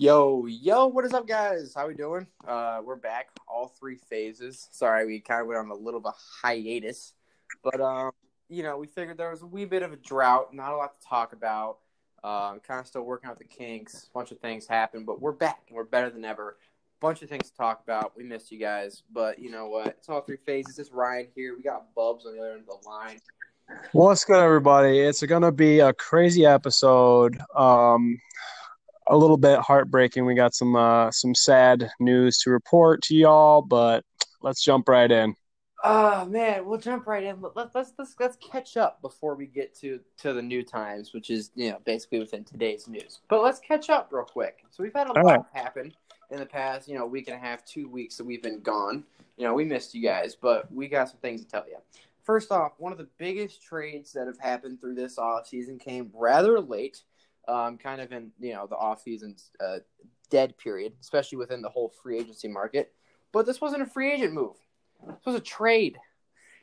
Yo, yo, what is up, guys? How we doing? Uh, we're back, all three phases. Sorry, we kind of went on a little bit of a hiatus, but um, you know, we figured there was a wee bit of a drought, not a lot to talk about. Um, kind of still working out the kinks. A bunch of things happened, but we're back and we're better than ever. Bunch of things to talk about. We missed you guys, but you know what? It's all three phases. It's Ryan here. We got Bubs on the other end of the line. What's good, everybody? It's to be a crazy episode. Um, a little bit heartbreaking. We got some uh, some sad news to report to y'all, but let's jump right in. Oh man, we'll jump right in. Let's let's let's let's catch up before we get to to the new times, which is you know basically within today's news. But let's catch up real quick. So we've had a All lot right. happen in the past, you know, week and a half, two weeks that we've been gone. You know, we missed you guys, but we got some things to tell you. First off, one of the biggest trades that have happened through this off season came rather late, um, kind of in you know the off season uh, dead period, especially within the whole free agency market. But this wasn't a free agent move. This was a trade.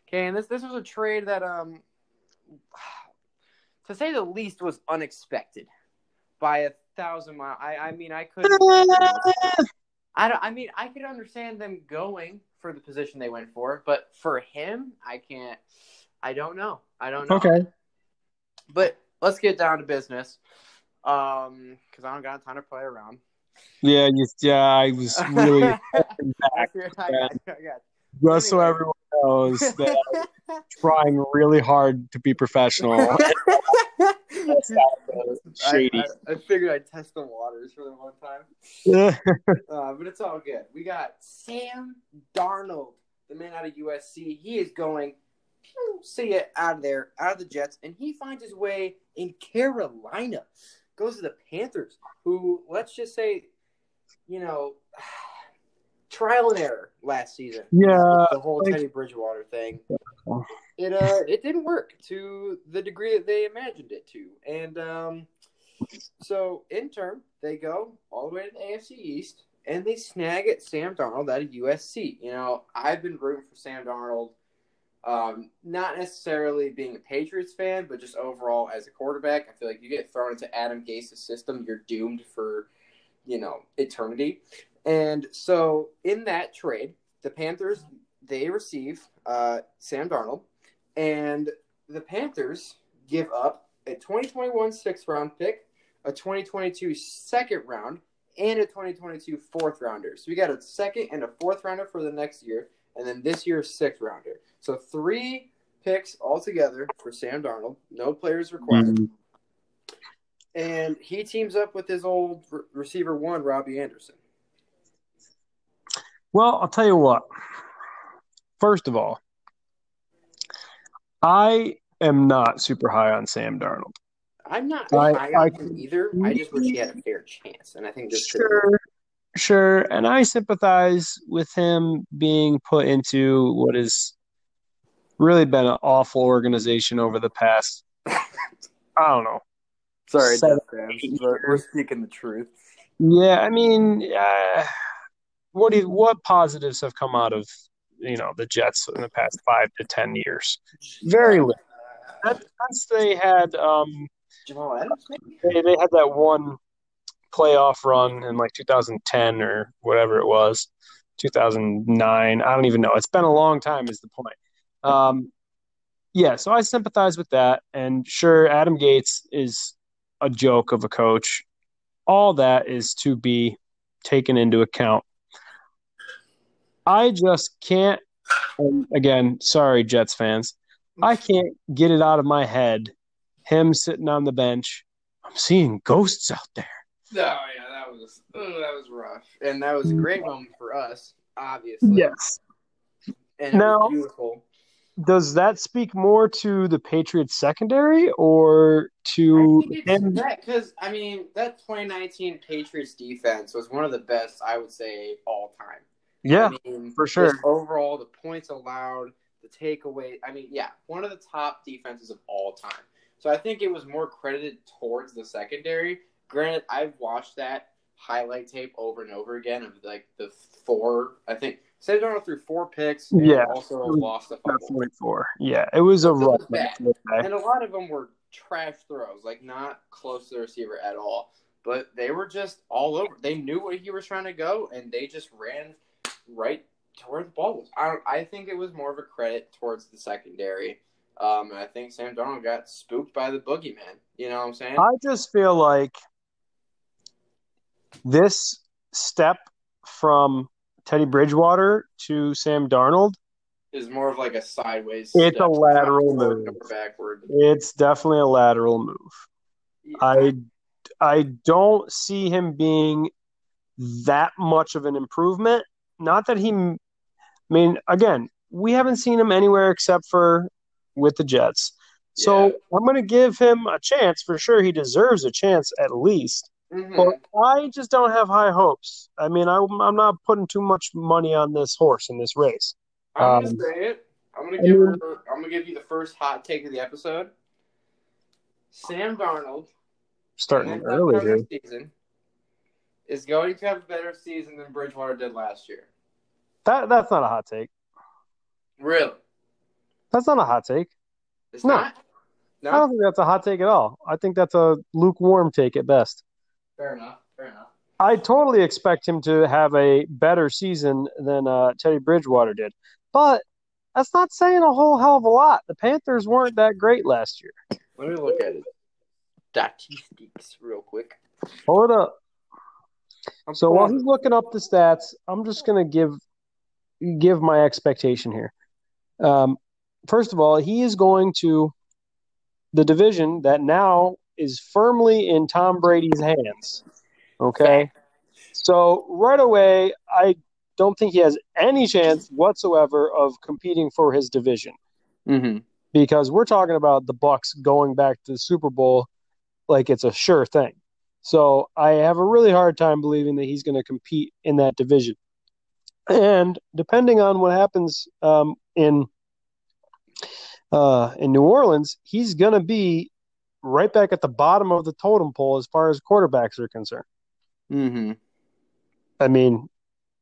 Okay, and this this was a trade that um to say the least was unexpected by a thousand mile. I I mean I could I don't I mean I could understand them going for the position they went for, but for him, I can't I don't know. I don't know. Okay. But let's get down to business. Um, because I don't got time to play around. Yeah, you, yeah, I was really figured I got, I got just so everyone knows that I'm trying really hard to be professional. Shady. I, I, I figured I'd test the waters for the one time. yeah, Uh, but it's all good. We got Sam Darnold, the man out of USC. He is going, see it out of there, out of the Jets, and he finds his way in Carolina. Goes to the Panthers, who let's just say, you know, trial and error last season. Yeah, the whole like- Teddy Bridgewater thing. It uh, it didn't work to the degree that they imagined it to, and um, so in turn they go all the way to the AFC East and they snag at Sam Darnold out of USC. You know, I've been rooting for Sam Darnold, um, not necessarily being a Patriots fan, but just overall as a quarterback. I feel like you get thrown into Adam Gase's system, you're doomed for, you know, eternity. And so in that trade, the Panthers they receive uh, Sam Darnold, and the Panthers give up a 2021 sixth round pick, a 2022 second round, and a 2022 fourth rounder. So we got a second and a fourth rounder for the next year, and then this year's sixth rounder. So three picks altogether for Sam Darnold. No players required. Mhm. And he teams up with his old re- receiver one, Robbie Anderson. Well, I'll tell you what. First of all, I am not super high on Sam Darnold. I'm not I- high I on him either. I just wish he had a fair chance, and I think this Sure, sure, and I sympathize with him being put into what has really been an awful organization over the past. I don't know. Sorry, Seven, fans, but we're speaking the truth. Yeah, I mean, uh, what do you, what positives have come out of you know the Jets in the past five to ten years? Very little. That- Once they had um, Jamal Adams, maybe? they, they had that one playoff run in like 2010 or whatever it was 2009 i don't even know. It's been a long time is the point. Um, yeah so i sympathize with that. And sure adam gase is a joke of a coach. All that is to be taken into account. I just can't again sorry jets fans i can't get it out of my head him sitting on the bench. I'm seeing ghosts out there yeah, that was oh, that was rough, and that was a great moment for us, obviously. yes and Now- was beautiful. does that speak more to the Patriots secondary or to I think it's because I mean that 2019 Patriots defense was one of the best I would say all time. Yeah, I mean, for sure. overall, the points allowed, the takeaway. I mean, yeah, one of the top defenses of all time. So I think it was more credited towards the secondary. Granted, I've watched that highlight tape over and over again of like the four. I think Sam Darnold threw four picks. And Yeah. also lost a four. Yeah, it was a was rough match. Okay. And a lot of them were trash throws, like not close to the receiver at all. but they were just all over. They knew where he was trying to go, and they just ran right to where the ball was. I I think it was more of a credit towards the secondary. Um, and I think Sam Darnold got spooked by the boogeyman. You know what I'm saying? I just feel like this step from Teddy Bridgewater to Sam Darnold is more of like a sideways. It's a lateral move. Backward. It's definitely a lateral move. Yeah. I I don't see him being that much of an improvement. Not that he, I mean, again, we haven't seen him anywhere except for with the Jets. So yeah. I'm going to give him a chance for sure. He deserves a chance at least. Mm-hmm. But I just don't have high hopes. I mean, I, am not putting too much money on this horse in this race. I'm gonna um, say it. I'm gonna give her. I'm gonna give you the first hot take of the episode. Sam Darnold, starting early here, season, is going to have a better season than Bridgewater did last year. That that's not a hot take. Really? That's not a hot take. It's no. not. No? I don't think that's a hot take at all. I think that's a lukewarm take at best. Fair enough. Fair enough. I totally expect him to have a better season than uh, Teddy Bridgewater did. But that's not saying a whole hell of a lot. The Panthers weren't that great last year. Let me look at it. Statistics real quick. Hold up. I'm so while he's looking up the stats, I'm just gonna give give my expectation here. Um, first of all, he is going to the division that now is firmly in Tom Brady's hands. Okay. So right away, I don't think he has any chance whatsoever of competing for his division. Mm-hmm. Because we're talking about the Bucs going back to the Super Bowl like it's a sure thing. So I have a really hard time believing that he's going to compete in that division. And depending on what happens um, in uh, in New Orleans, he's going to be right back at the bottom of the totem pole as far as quarterbacks are concerned. Mm-hmm. I mean,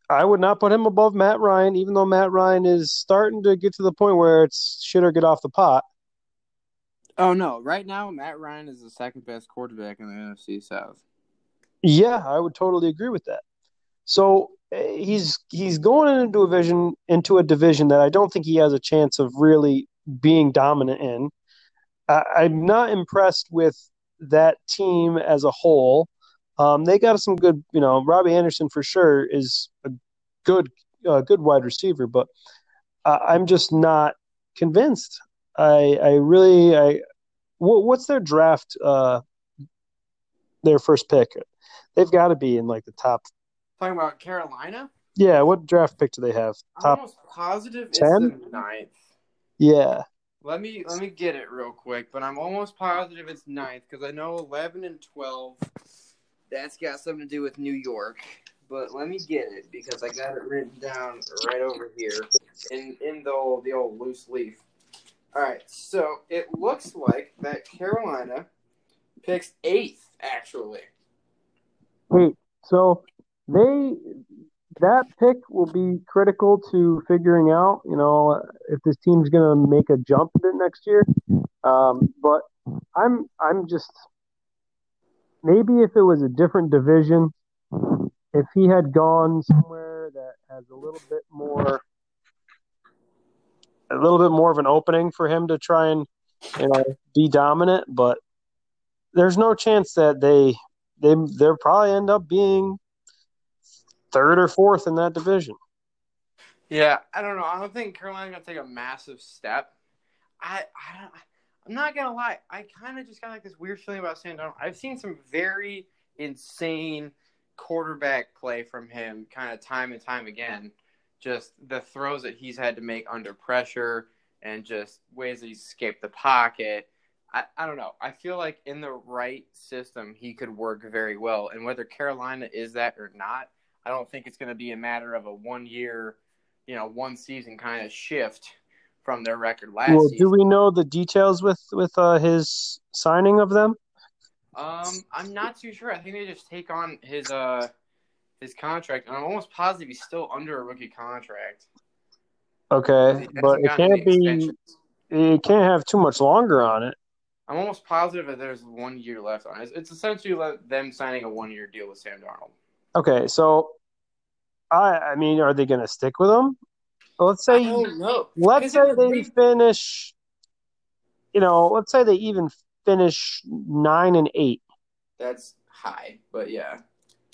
I would not put him above Matt Ryan, even though Matt Ryan is starting to get to the point where it's shit or get off the pot. Oh no! Right now, Matt Ryan is the second best quarterback in the NFC South. Yeah, I would totally agree with that. So eh, he's he's going into a division into a division that I don't think he has a chance of really being dominant in. I'm not impressed with that team as a whole. Um, they got some good, you know, Robbie Anderson for sure is a good, uh, good wide receiver, but uh, I'm just not convinced. I, I really, I, what, what's their draft, uh, their first pick? They've got to be in like the top. Talking about Carolina. Yeah, what draft pick do they have? Top I'm almost positive 10? it's the ninth. Yeah. Let me let me get it real quick, but I'm almost positive it's ninth because I know eleven and twelve that's got something to do with New York. But let me get it because I got it written down right over here in in the old, the old loose leaf. All right, so it looks like that Carolina picks eighth actually. Wait, so they that pick will be critical to figuring out, you know, if this team's going to make a jump next year. Um, but I'm I'm just maybe if it was a different division, if he had gone somewhere that has a little bit more, a little bit more of an opening for him to try and you know be dominant, but there's no chance that they they they'll probably end up being third or fourth in that division. Yeah, I don't know. I don't think Carolina's gonna take a massive step. I I. I'm not gonna lie, I kind of just got like this weird feeling about Sam Darnold. I've seen some very insane quarterback play from him, kind of time and time again. Just the throws that he's had to make under pressure, and just ways that he's escaped the pocket. I, I don't know. I feel like in the right system, he could work very well. And whether Carolina is that or not, I don't think it's going to be a matter of a one year, you know, one season kind of shift from their record last well, season. Do we know the details with with uh, his signing of them? Um, I'm not too sure. I think they just take on his uh his contract, and I'm almost positive he's still under a rookie contract. Okay, but it can't be. It can't have too much longer on it. I'm almost positive that there's one year left on it. It's, it's essentially them signing a one year deal with Sam Darnold. Okay, so I I mean, are they going to stick with him? Let's say let's say they finish. You know, let's say they even finish nine and eight. That's high, but yeah.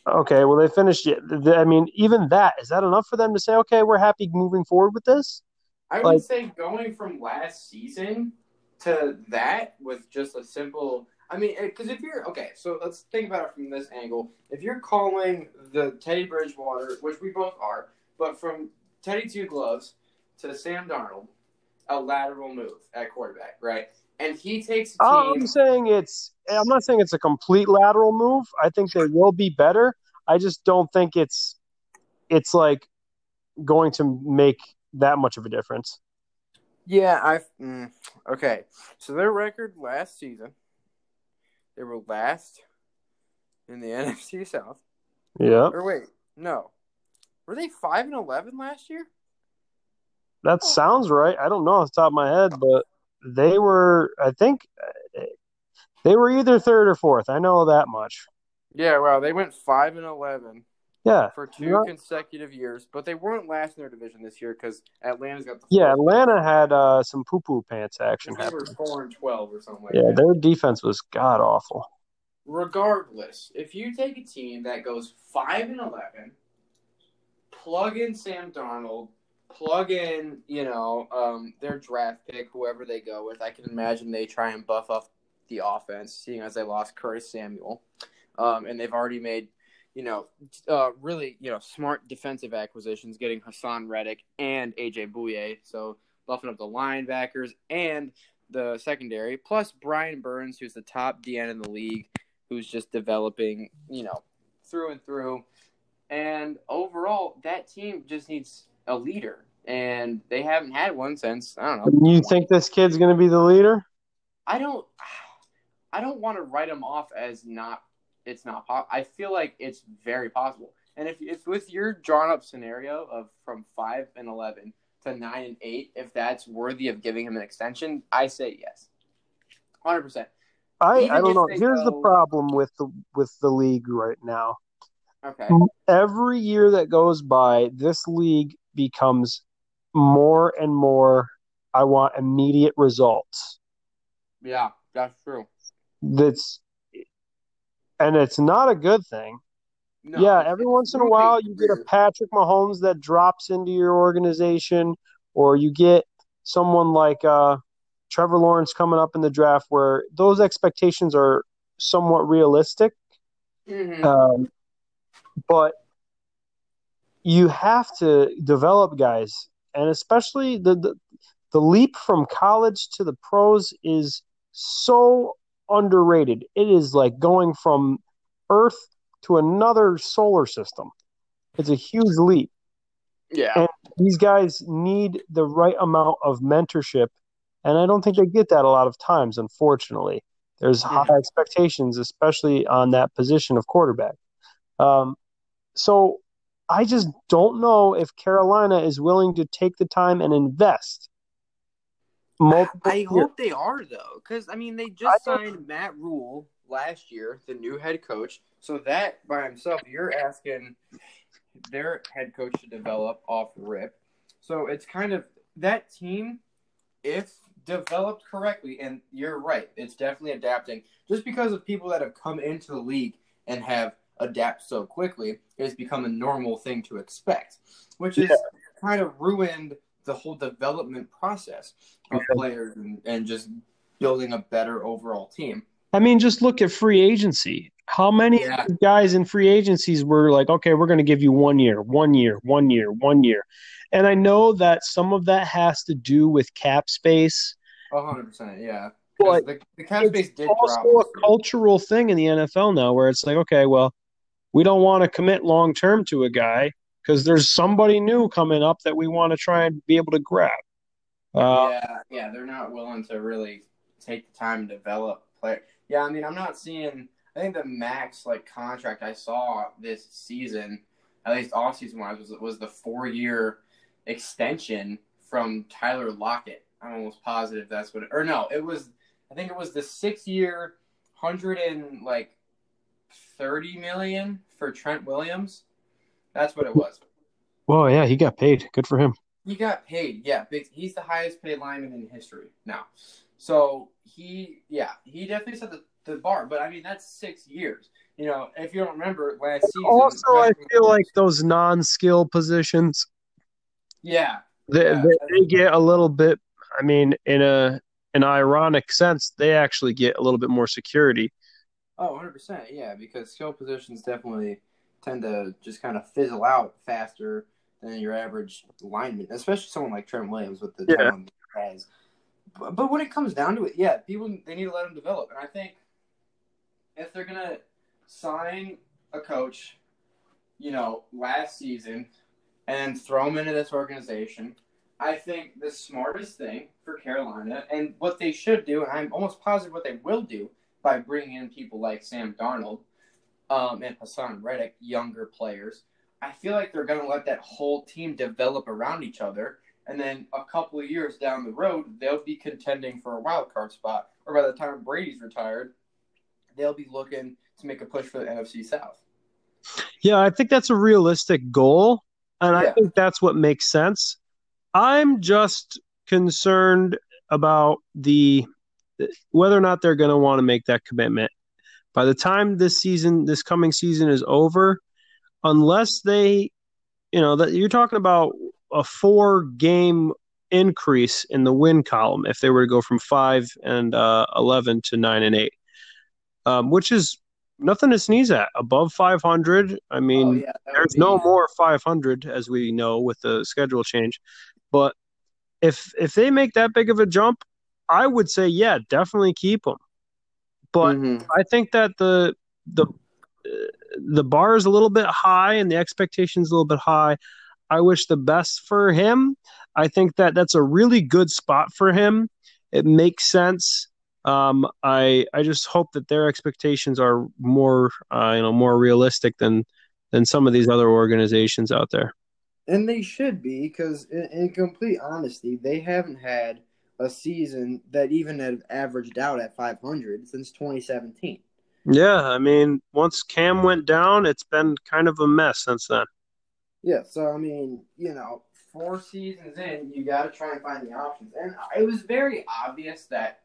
Okay, well they finished it. I mean, even that is that enough for them to say, okay, we're happy moving forward with this? I would like, say going from last season to that with just a simple. I mean, because if you're okay, so let's think about it from this angle. If you're calling the Teddy Bridgewater, which we both are, but from Teddy Two Gloves to Sam Darnold, a lateral move at quarterback, right? And he takes. Team... I'm saying it's. I'm not saying it's a complete lateral move. I think they will be better. I just don't think it's. It's like going to make that much of a difference. Yeah, I mm, okay. So their record last season, they were last in the NFC South. Yeah. Or wait, no, were they five and eleven last year? That oh. sounds right. I don't know off the top of my head, but they were. I think they were either third or fourth. I know that much. Yeah, well, they went five and eleven. Yeah, for two consecutive years, but they weren't last in their division this year because Atlanta's got the. Yeah, Atlanta had uh, some poo poo pants action. They were four and twelve or something like yeah, that. their defense was god awful. Regardless, if you take a team that goes five and eleven, plug in Sam Darnold, plug in you know um, their draft pick, whoever they go with, I can imagine they try and buff up the offense, seeing as they lost Curtis Samuel, um, and they've already made you know, uh, really, you know, smart defensive acquisitions, getting Haason Reddick and AJ Bouye. So buffing up the linebackers and the secondary, plus Brian Burns, who's the top DN in the league, who's just developing, you know, through and through. And overall, that team just needs a leader, and they haven't had one since I don't know. You think this kid's going to be the leader? I don't. I don't want to write him off as not it's not. Po- I feel like it's very possible. And if if with your drawn up scenario of from five and eleven to nine and eight, if that's worthy of giving him an extension, I say yes, hundred percent. I, I don't know. Here's go... the problem with the with the league right now. Okay. Every year that goes by, this league becomes more and more. I want immediate results. Yeah, that's true. That's and it's not a good thing. No, yeah, every once in a while you get a Patrick Mahomes that drops into your organization, or you get someone like uh, Trevor Lawrence coming up in the draft where those expectations are somewhat realistic. Mm-hmm. Um, but you have to develop guys, and especially the, the the leap from college to the pros is so underrated. It is like going from Earth to another solar system. It's a huge leap. Yeah. And these guys need the right amount of mentorship. And I don't think they get that a lot of times, unfortunately. There's high expectations, especially on that position of quarterback. Um, so I just don't know if Carolina is willing to take the time and invest multiple. I years. hope they are though, because I mean they just I signed Matt Rhule last year, the new head coach. So that by himself, you're asking their head coach to develop off rip. So it's kind of that team, if developed correctly, and you're right, it's definitely adapting. Just because of people that have come into the league and have adapted so quickly, it has become a normal thing to expect, which is yeah. kind of ruined the whole development process of players and, and just building a better overall team. I mean, just look at free agency. How many yeah. guys in free agencies were like, okay, we're going to give you one year, one year, one year, one year. And I know that some of that has to do with cap space. 100%, yeah. But the, the cap space did also a cultural thing in the NFL now where it's like, okay, well, we don't want to commit long term to a guy because there's somebody new coming up that we want to try and be able to grab. Uh, yeah, yeah, they're not willing to really take the time to develop player. Yeah, I mean, I'm not seeing. I think the max like contract I saw this season, at least off season wise, was was the four year extension from Tyler Lockett. I'm almost positive that's what. It, or no, it was I think it was the six year, hundred and like thirty million for Trent Williams. That's what it was. Well, yeah, he got paid. Good for him. He got paid. Yeah, he's the highest paid lineman in history now. So he, yeah, he definitely set the, the bar. But I mean, that's six years. You know, if you don't remember last season. Also, I feel like those non-skill positions. Yeah, they, yeah. they, they get a little bit. I mean, in a an ironic sense, they actually get a little bit more security. Oh, 100%. Yeah, because skill positions definitely tend to just kind of fizzle out faster than your average lineman, especially someone like Trent Williams with the yeah. talent he has. But, but when it comes down to it, yeah, people they need to let him develop. And I think if they're gonna sign a coach, you know, last season and throw him into this organization, I think the smartest thing for Carolina and what they should do, and I'm almost positive what they will do by bringing in people like Sam Darnold um, and Haason Reddick, younger players. I feel like they're going to let that whole team develop around each other. And then a couple of years down the road, they'll be contending for a wild card spot. Or by the time Brady's retired, they'll be looking to make a push for the NFC South. Yeah, I think that's a realistic goal. And yeah. I think that's what makes sense. I'm just concerned about the whether or not they're going to want to make that commitment. By the time this season, this coming season is over, unless they, you know, that you're talking about a four game increase in the win column if they were to go from five and uh, 11 to nine and eight, um, which is nothing to sneeze at. Above 500, I mean, oh, yeah, there's no more 500 as we know with the schedule change. But if if they make that big of a jump, I would say yeah, definitely keep them. But mm-hmm. I think that the the the bar is a little bit high and the expectations a little bit high. I wish the best for him. I think that that's a really good spot for him. It makes sense. Um, I I just hope that their expectations are more uh, you know more realistic than than some of these other organizations out there. And they should be because, in, in complete honesty, they haven't had a season that even had averaged out at 500 since 2017. Yeah, I mean, once Cam went down, it's been kind of a mess since then. Yeah, so I mean, you know, four seasons in, you got to try and find the options. And it was very obvious that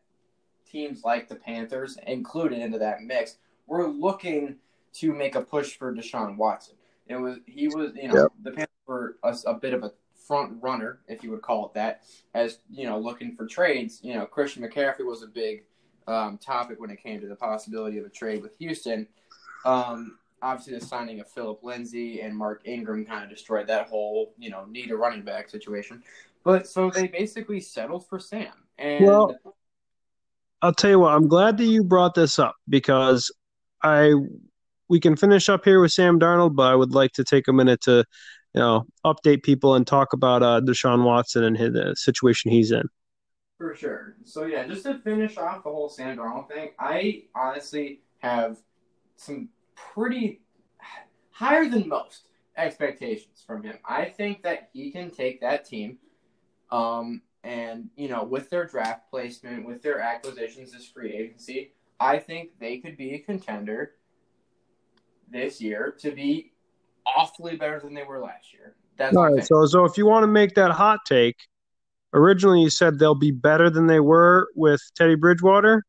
teams like the Panthers, included into that mix, were looking to make a push for Deshaun Watson. It was he was you know yep. the Panthers were a, a, bit of a front runner, if you would call it that, as you know looking for trades. You know Christian McCaffrey was a big um, topic when it came to the possibility of a trade with Houston. Um, obviously, the signing of Phillip Lindsay and Mark Ingram kind of destroyed that whole you know need a running back situation. But so they basically settled for Sam. And well, I'll tell you what, I'm glad that you brought this up because I we can finish up here with Sam Darnold, but I would like to take a minute to, you know, update people and talk about uh, Deshaun Watson and his uh, situation he's in. For sure. So yeah, just to finish off the whole Sam Darnold thing, I honestly have some pretty higher than most expectations from him. I think that he can take that team, um, and you know, with their draft placement, with their acquisitions, this free agency, I think they could be a contender this year to be awfully better than they were last year. That's all right. So, so if you want to make that hot take, originally you said they'll be better than they were with Teddy Bridgewater.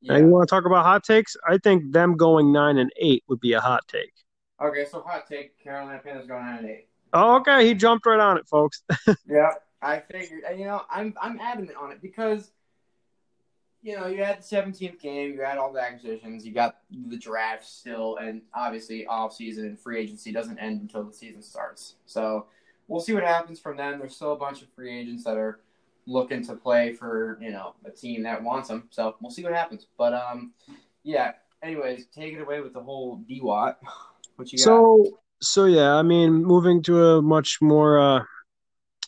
Yeah. And you want to talk about hot takes? I think them going nine and eight would be a hot take. Okay, so hot take: Carolina Panthers going nine and eight. Oh, okay. He jumped right on it, folks. yeah, I figured. And you know, I'm I'm adamant on it because you know, you had the 17th game, you had all the acquisitions, you got the draft still, and obviously off season and free agency doesn't end until the season starts. So we'll see what happens from them. There's still a bunch of free agents that are looking to play for you know a team that wants them. So we'll see what happens. But um, yeah. Anyways, take it away with the whole D Watt. What you got? So so yeah, I mean, moving to a much more uh,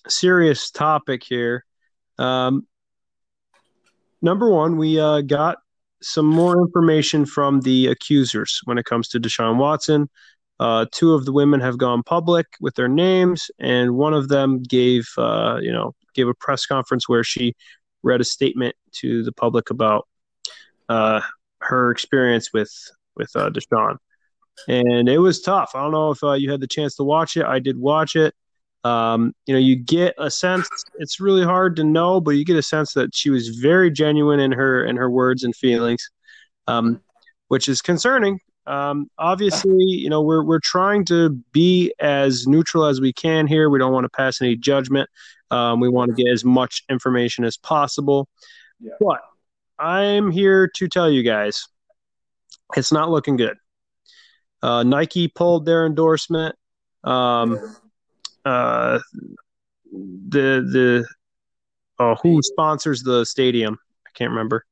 serious topic here. Um, number one, we uh, got some more information from the accusers when it comes to Deshaun Watson. Uh, two of the women have gone public with their names, and one of them gave, uh, you know, gave a press conference where she read a statement to the public about uh, her experience with with uh, Deshaun, and it was tough. I don't know if uh, you had the chance to watch it. I did watch it. Um, you know, you get a sense. It's really hard to know, but you get a sense that she was very genuine in her in her words and feelings, um, which is concerning. Um, obviously, you know, we're we're trying to be as neutral as we can here. We don't want to pass any judgment. Um, we want to get as much information as possible. Yeah. But I'm here to tell you guys, it's not looking good. Uh, Nike pulled their endorsement. Um, uh, the the oh, who sponsors the stadium? I can't remember.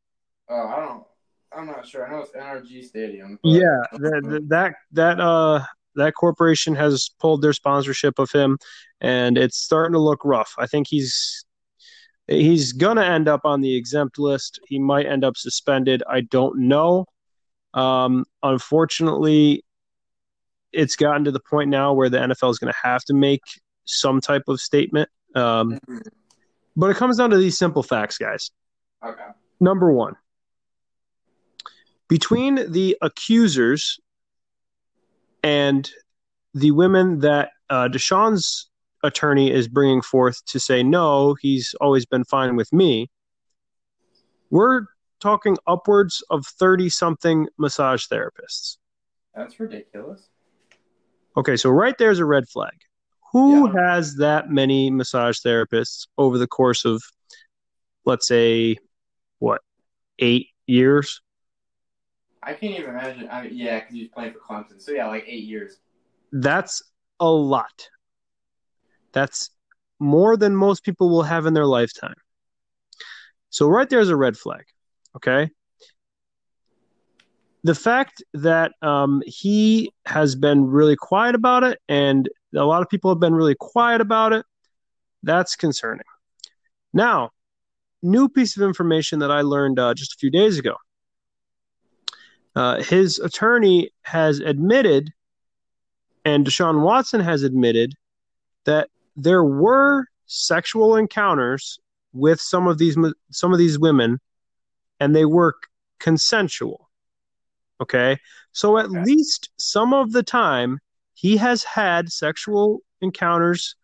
Oh, I don't. I'm not sure. I know it's NRG Stadium. Yeah, that that that uh that corporation has pulled their sponsorship of him, and it's starting to look rough. I think he's he's gonna end up on the exempt list. He might end up suspended. I don't know. Um, unfortunately, it's gotten to the point now where the NFL is going to have to make some type of statement. Um, mm-hmm. But it comes down to these simple facts, guys. Okay. Number one, between the accusers and the women that uh, Deshaun's attorney is bringing forth to say, no, he's always been fine with me, we're talking upwards of 30 something massage therapists. That's ridiculous. Okay, so right there's a red flag. Who yeah. has that many massage therapists over the course of, let's say, what, eight years? I can't even imagine. I mean, yeah, because he's playing for Clemson. So, yeah, like eight years. That's a lot. That's more than most people will have in their lifetime. So, right there's a red flag. Okay the fact that um, he has been really quiet about it and a lot of people have been really quiet about it that's concerning. Now new piece of information that i learned uh, just a few days ago. Uh, his attorney has admitted and deshaun watson has admitted that there were sexual encounters with some of these some of these women and they were consensual Okay. So at okay. least some of the time he has had sexual encounters.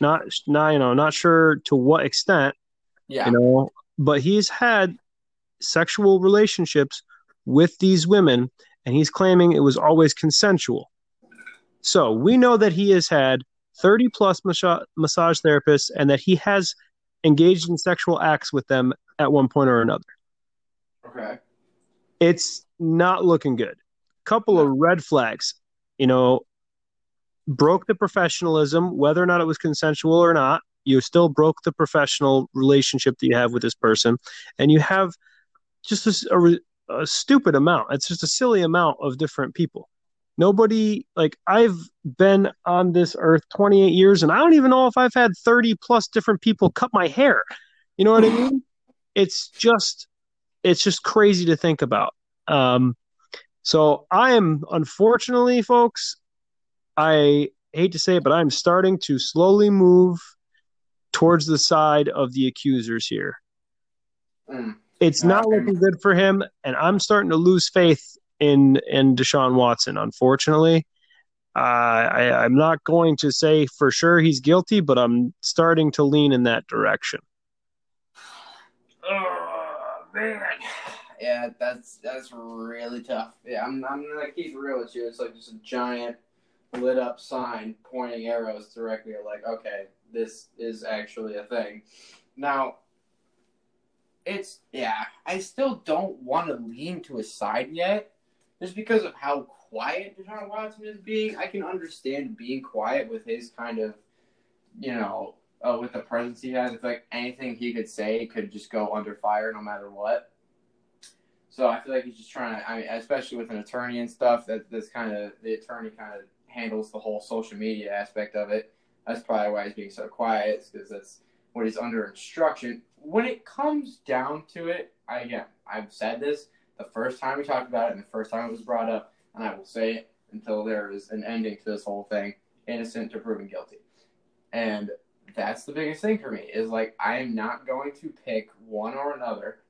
Not, not, you know, not sure to what extent. Yeah. You know, but he's had sexual relationships with these women, and he's claiming it was always consensual. So we know that he has had 30 plus massage therapists and that he has engaged in sexual acts with them at one point or another. Okay. It's not looking good. Couple of red flags. You know, broke the professionalism, whether or not it was consensual or not. You still broke the professional relationship that you have with this person, and you have just a, a, a stupid amount. It's just a silly amount of different people. Nobody like I've been on this earth 28 years, and I don't even know if I've had 30 plus different people cut my hair. You know what I mean? It's just it's just crazy to think about. Um, so I am, unfortunately, folks, I hate to say it, but I'm starting to slowly move towards the side of the accusers here. Mm. It's not looking good for him, and I'm starting to lose faith in in Deshaun Watson. Unfortunately, uh, I, I'm not going to say for sure he's guilty, but I'm starting to lean in that direction. Oh man yeah, that's that's really tough. Yeah, I'm I'm gonna keep real with you. It's like just a giant lit up sign pointing arrows directly at like, okay, this is actually a thing. Now, it's yeah, I still don't want to lean to a side yet, just because of how quiet Deshaun Watson is being. I can understand being quiet with his kind of, you know, uh, with the presence he has. If like anything he could say could just go under fire no matter what. So I feel like he's just trying to. I mean, especially with an attorney and stuff. That this kind of the attorney kind of handles the whole social media aspect of it. That's probably why he's being so quiet, because that's what he's under instruction. When it comes down to it, I again, I've said this the first time we talked about it and the first time it was brought up, and I will say it until there is an ending to this whole thing: innocent to proven guilty. And that's the biggest thing for me is like I am not going to pick one or another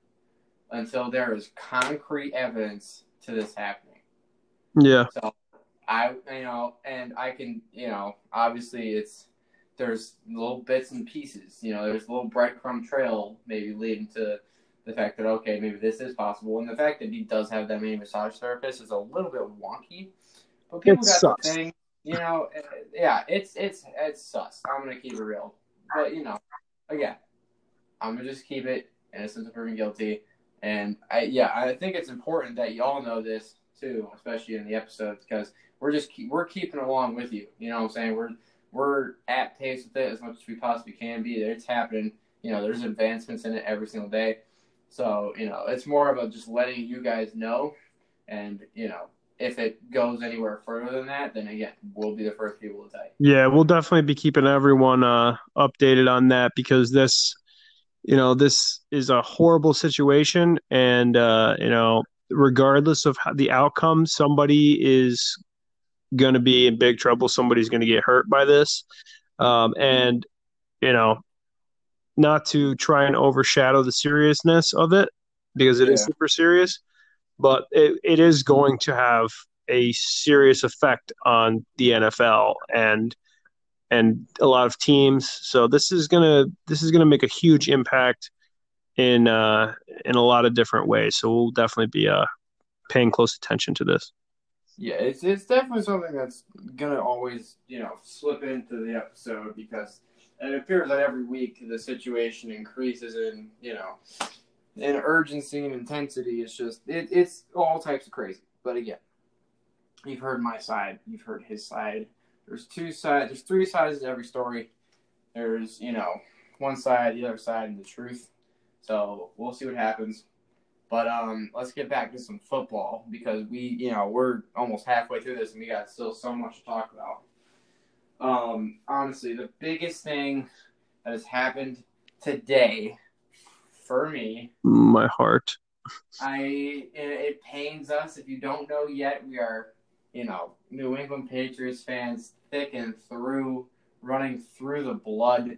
until there is concrete evidence to this happening. Yeah. So I, you know, and I can, you know, obviously it's there's little bits and pieces. You know, there's a little breadcrumb trail maybe leading to the fact that okay, maybe this is possible, and the fact that he does have that many massage therapists is a little bit wonky. But people It got sucks. the thing, you know, eh, yeah, it's it's it's sus. I'm gonna keep it real, but you know, again, I'm gonna just keep it innocent until proven guilty. And I, yeah, I think it's important that you all know this too, especially in the episodes, because we're just keep, we're keeping along with you. You know what I'm saying? We're we're at pace with it as much as we possibly can be. It's happening. You know, there's advancements in it every single day. So you know, it's more about just letting you guys know, and you know, if it goes anywhere further than that, then again, we'll be the first people to tell you. Yeah, we'll definitely be keeping everyone uh, updated on that because this, you know, this is a horrible situation, and uh, you know, regardless of how the outcome, somebody is going to be in big trouble. Somebody's going to get hurt by this, um, and you know, not to try and overshadow the seriousness of it because it is Yeah. super serious, but it, it is going to have a serious effect on the NFL and and a lot of teams. So this is gonna this is gonna make a huge impact in uh, in a lot of different ways. So we'll definitely be uh, paying close attention to this. Yeah, it's it's definitely something that's gonna always you know slip into the episode because it appears that every week the situation increases in you know in urgency and intensity. It's just it, it's all types of crazy. But again, you've heard my side, you've heard his side. There's two sides. There's three sides to every story. There's you know one side, the other side, and the truth. So we'll see what happens. But um, let's get back to some football because we, you know, we're almost halfway through this and we got still so much to talk about. Um, honestly, the biggest thing that has happened today for me, My heart. I it, it pains us if you don't know yet. We are, you know, New England Patriots fans, thick and through, running through the blood.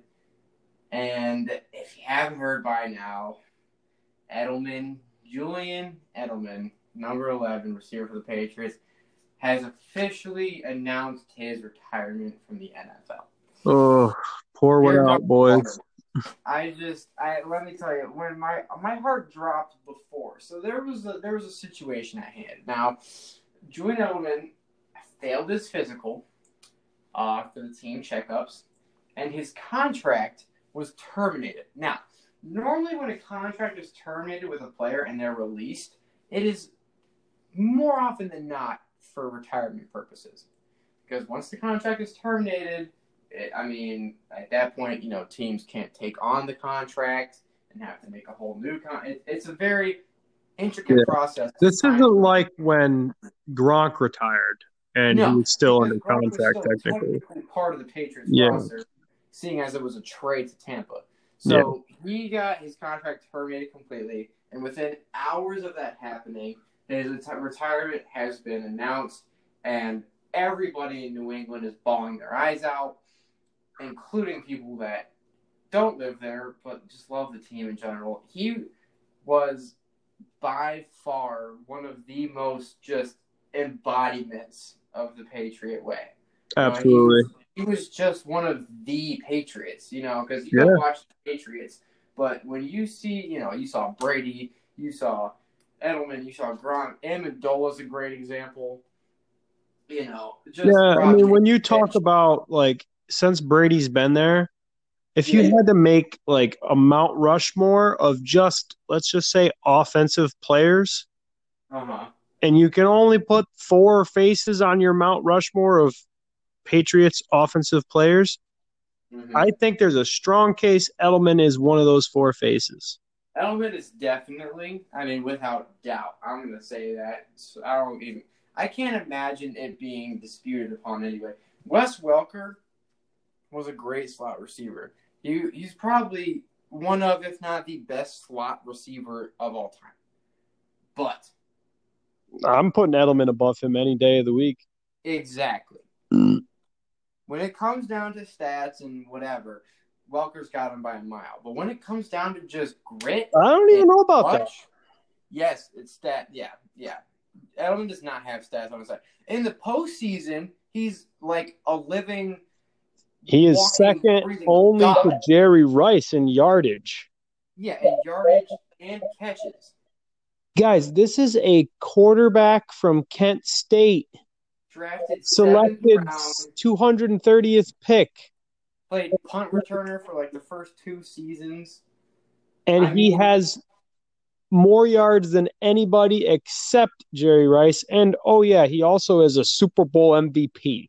And if you haven't heard by now, Edelman, Julian Edelman, number 11 receiver for the Patriots, has officially announced his retirement from the NFL. Oh, pour one out, boys. I just, I let me tell you, when my my heart dropped before, so there was a there was a situation at hand. Now, Julian Edelman failed his physical uh, for the team checkups, and his contract was terminated. Now, normally when a contract is terminated with a player and they're released, it is more often than not for retirement purposes. Because once the contract is terminated, it, I mean, at that point, you know, teams can't take on the contract and have to make a whole new con. It, it's a very intricate Yeah. process. This isn't like when Gronk retired and No, he was still under Gronk contract technically. part of the Patriots Yeah. roster, seeing as it was a trade to Tampa. So he got his contract terminated completely, and within hours of that happening, his retirement has been announced, and everybody in New England is bawling their eyes out, including people that don't live there but just love the team in general. He was by far one of the most just embodiments of the Patriot way. You know, he Absolutely. was- He was just one of the Patriots, you know, because you Yeah. watch the Patriots, but when you see, you know, you saw Brady, you saw Edelman, you saw Gronk, Amendola's a great example. You know, just Yeah, I mean, when you talk about like since Brady's been there, if you Yeah. had to make like a Mount Rushmore of just let's just say offensive players, uh-huh. and you can only put four faces on your Mount Rushmore of Patriots offensive players, Mhm. I think there's a strong case Edelman is one of those four faces. Edelman is definitely, I mean, without doubt, I'm going to say that. So I don't even, I can't imagine it being disputed upon anyway. Wes Welker was a great slot receiver. He, he's probably one of, if not the best slot receiver of all time. But, I'm putting Edelman above him any day of the week. exactly. When it comes down to stats and whatever, Welker's got him by a mile. But when it comes down to just grit, I don't even know about that. Yes, it's stat. Yeah, yeah. Edelman does not have stats on his side. In the postseason, he's like a living. He is walking, second only God. to Jerry Rice in yardage. Yeah, and yardage and catches. Guys, this is a quarterback from Kent State, Drafted selected seventh 230th pick, Played punt returner for like the first two seasons. and I he mean- has more yards than anybody except Jerry Rice. And oh yeah, he also is a Super Bowl MVP.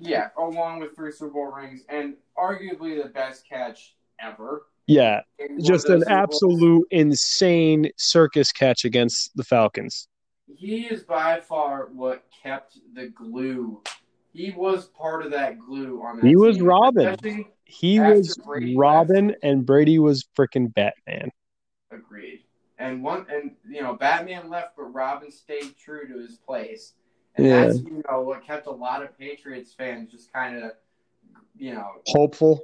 Yeah, along with three Super Bowl rings and arguably the best catch ever. Yeah, just an absolute insane circus catch against the Falcons. He is by far what kept the glue. He was part of that glue on that. He was Robin. especially- He was Brady Robin, and Brady was freaking Batman. Agreed. And one, and you know, Batman left, but Robin stayed true to his place, and Yeah. that's you know what kept a lot of Patriots fans just kind of, you know, Hopeful.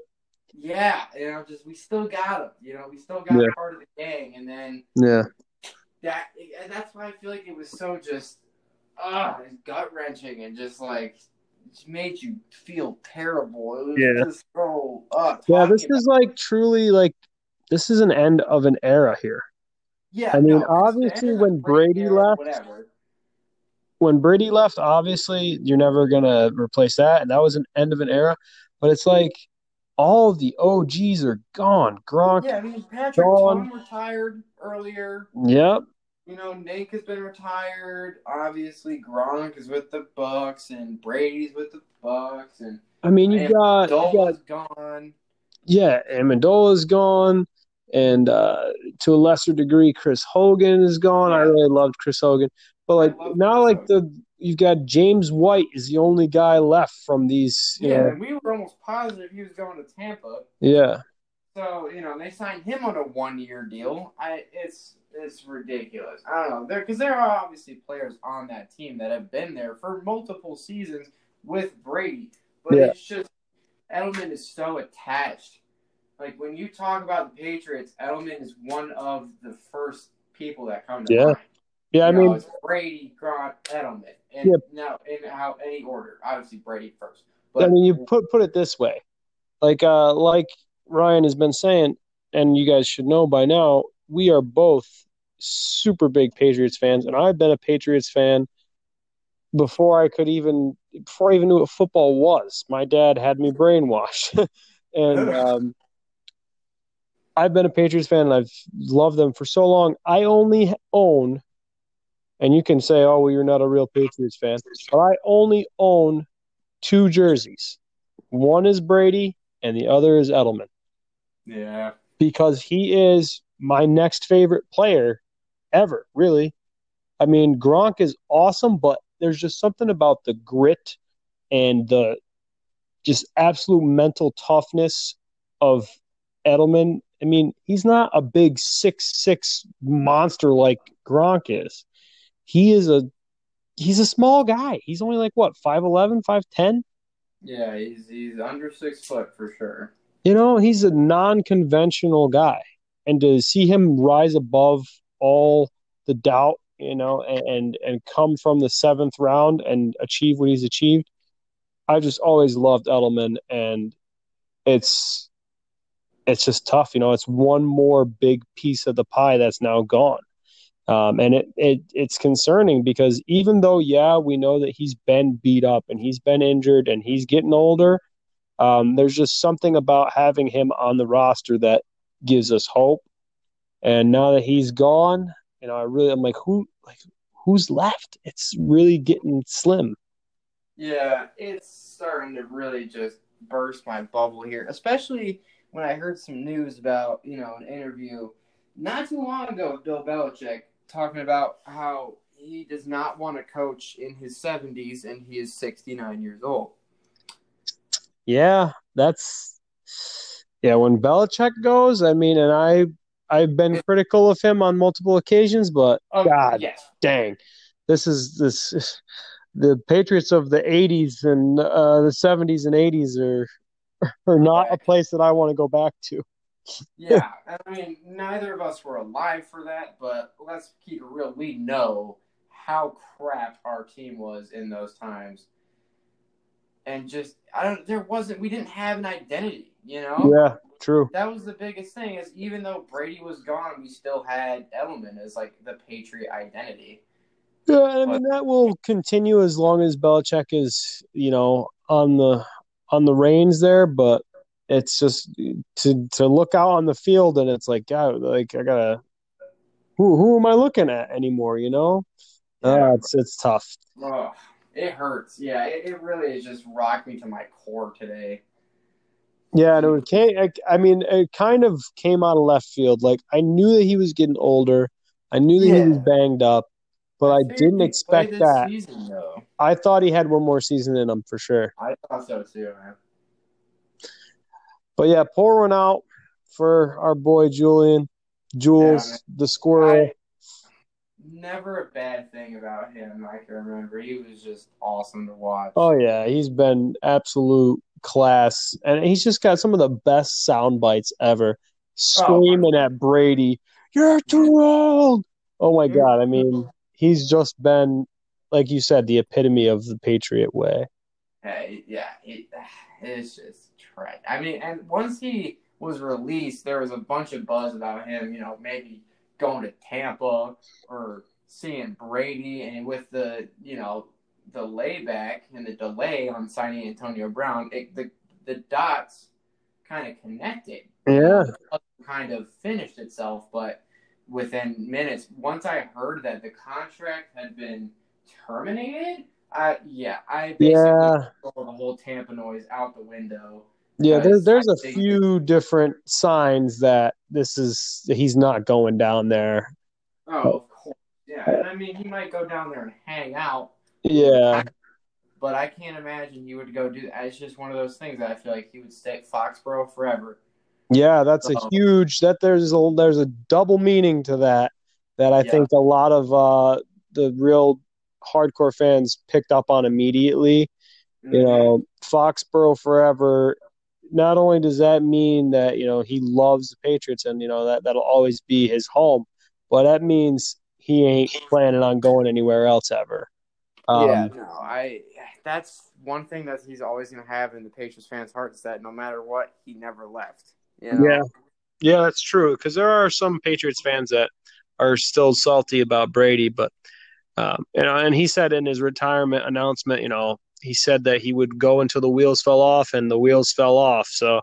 yeah, you know, just we still got him, you know, we still got Yeah. part of the gang, and then Yeah. that, and that's why I feel like it was so just, ah, gut wrenching, and just like. Just made you feel terrible. It was Yeah. just so. Uh, Yeah, this is like truly like this is an end of an era here. Yeah, I mean, no, obviously, when Brady left-. When Brady left, obviously you're never gonna replace that, and that was an end of an era. But it's like all the OGs are gone. Gronk. Yeah, I mean Patrick Gone. Tom retired earlier. Yep. You know, Nate has been retired. Obviously, Gronk is with the Bucs, and Brady's with the Bucs, and I mean, you got, you got gone. yeah, Amendola's gone, and uh, to a lesser degree, Chris Hogan is gone. I really loved Chris Hogan, but like now, like the you've got James White is the only guy left from these. Yeah, know, and we were almost positive he was going to Tampa. yeah, So you know, they signed him on a one-year deal. I it's it's ridiculous. I don't know there because there are obviously players on that team that have been there for multiple seasons with Brady, but Yeah. it's just Edelman is so attached. Like when you talk about the Patriots, Edelman is one of the first people that come to Yeah. mind. Yeah. I know, mean, it's Brady, Gronk, Edelman, and Yeah. now in how any order. Obviously, Brady first. But I mean, you put put it this way, like uh, like Ryan has been saying, and you guys should know by now, we are both super big Patriots fans, and I've been a Patriots fan before I could even before I even knew what football was. My dad had me brainwashed, and um, I've been a Patriots fan, and I've loved them for so long. I only own, and you can say, "Oh, well, you're not a real Patriots fan," but I only own two jerseys. One is Brady and the other is Edelman yeah, because he is my next favorite player ever, really. I mean, Gronk is awesome, but there's just something about the grit and the just absolute mental toughness of Edelman. I mean, he's not a big six six monster like Gronk is. He is a he's a small guy. He's only like what, 5'11, 5'10? yeah. He's he's under six foot for sure. You know, he's a non-conventional guy, and to see him rise above all the doubt, you know, and and come from the seventh round and achieve what he's achieved, I've just always loved Edelman, and it's it's just tough, you know. It's one more big piece of the pie that's now gone, um, and it, it it's concerning because even though yeah, we know that he's been beat up and he's been injured and he's getting older. Um, there's just something about having him on the roster that gives us hope. And now that he's gone, you know, I really, I'm like, who, like, who's left? It's really getting slim. Yeah, it's starting to really just burst my bubble here, especially when I heard some news about, you know, an interview not too long ago with Bill Belichick talking about how he does not want to coach in his 70s and he is 69 years old. Yeah, that's, yeah. When Belichick goes, I mean, and I, I've been critical of him on multiple occasions, but Oh, God. yes. dang, this is this, the Patriots of the '80s and uh, the '70s and '80s are, are not a place that I want to go back to. Yeah, I mean, neither of us were alive for that, but let's keep it real. We know how crap our team was in those times, and just I don't. There wasn't. We didn't have an identity. You know. Yeah. True. That was the biggest thing. Is even though Brady was gone, we still had Edelman as like the Patriot identity. Yeah, I mean but, that will continue as long as Belichick is, you know, on the on the reins there. But it's just to to look out on the field and it's like God, like I gotta who who am I looking at anymore? You know, yeah. uh, it's it's tough. Oh, it hurts. Yeah, it, it really is just rocked me to my core today. Yeah, and it came. I mean, it kind of came out of left field. Like I knew that he was getting older. I knew that yeah. he was banged up, but I, I didn't expect that. Season, I thought he had one more season in him for sure. I thought so too, man. But yeah, pour one out for our boy Julian, Jules, yeah, the squirrel. I, never a bad thing about him. I can remember he was just awesome to watch. Oh yeah, he's been absolute class, and he's just got some of the best sound bites ever. Screaming oh, at Brady, "You're too old!" Oh my god! I mean, he's just been, like you said, the epitome of the Patriot way. Hey, yeah, it, it's just Right. I mean, and once he was released, there was a bunch of buzz about him. You know, maybe going to Tampa or seeing Brady, and with the you know the layback and the delay on signing Antonio Brown, it, the the dots kind of connected. Yeah. Kind of finished itself, but within minutes, once I heard that the contract had been terminated, I yeah, I basically yeah. the whole Tampa noise out the window. Yeah, there's there's a few different signs that this is he's not going down there. Oh, of course. Yeah, and I mean he might go down there and hang out. Yeah. But I can't imagine he would go do that. It's just one of those things that I feel like he would stay at Foxborough forever. Yeah, that's so, a huge that there's a there's a double meaning to that that I yeah. think a lot of uh the real hardcore fans picked up on immediately. Mm-hmm. You know, Foxborough forever not only does that mean that you know he loves the Patriots and you know that that'll always be his home, but that means he ain't planning on going anywhere else ever. Um, yeah, no, I. That's one thing that he's always going to have in the Patriots fans' hearts that no matter what, he never left. You know? Yeah, yeah, that's true. Because there are some Patriots fans that are still salty about Brady, but um, you know, and he said in his retirement announcement, you know, he said that he would go until the wheels fell off, and the wheels fell off. So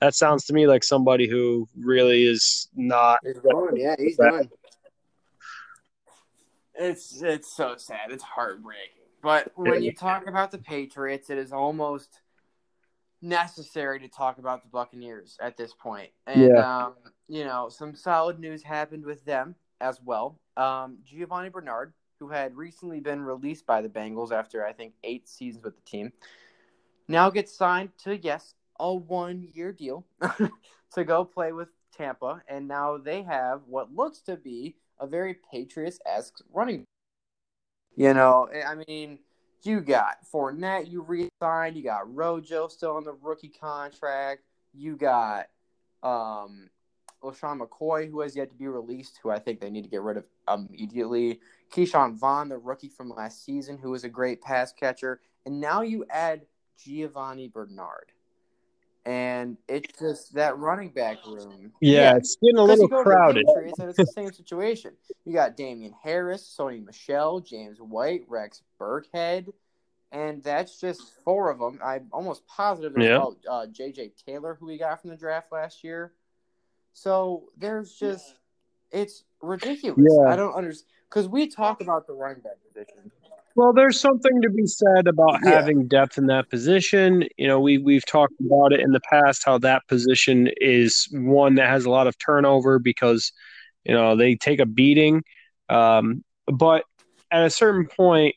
that sounds to me like somebody who really is not. He's done. Yeah, he's done. It's it's so sad. It's heartbreaking. But when you talk about the Patriots, it is almost necessary to talk about the Buccaneers at this point. And yeah. um, you know, some solid news happened with them as well. Um, Giovani Bernard who had recently been released by the Bengals after I think eight seasons with the team, now gets signed to yes a one year deal to go play with Tampa, and now they have what looks to be a very Patriots esque running. You know, I mean, you got Fournette, you re-signed. You got Rojo still on the rookie contract. You got um, LeSean McCoy, who has yet to be released, who I think they need to get rid of immediately. Ke'Shawn Vaughn, the rookie from last season, who was a great pass catcher. And now you add Giovani Bernard. And it's just that running back room. Yeah, yeah. it's getting a little crowded. Patriots, and it's the same situation. You got Damien Harris, Sony Michel, James White, Rex Burkhead, and that's just four of them. I'm almost positive there's yeah. uh, J.J. Taylor, who we got from the draft last year. So there's just it's ridiculous. Yeah. I don't understand because we talk about the running back position. Well, there's something to be said about yeah. having depth in that position. You know, we we've talked about it in the past how that position is one that has a lot of turnover because you know they take a beating. Um, but at a certain point,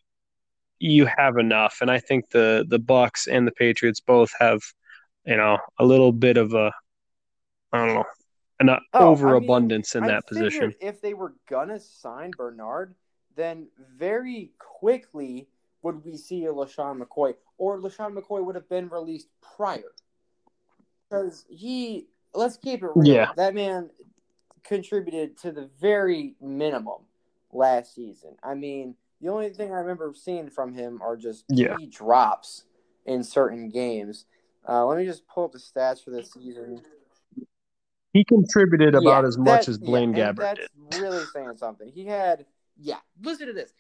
you have enough, and I think the the Bucs and the Patriots both have you know a little bit of a I don't know an oh, overabundance I mean, in that position. If they were gonna sign Bernard, then very quickly would we see a LeSean McCoy, or LeSean McCoy would have been released prior, because he let's keep it real. Yeah. That man contributed to the very minimum last season. I mean, the only thing I remember seeing from him are just Yeah. drops in certain games. Uh, let me just pull up the stats for this season. He contributed about Yeah, as much as Blaine yeah, Gabbert did. That's really saying something. He had, yeah, listen to this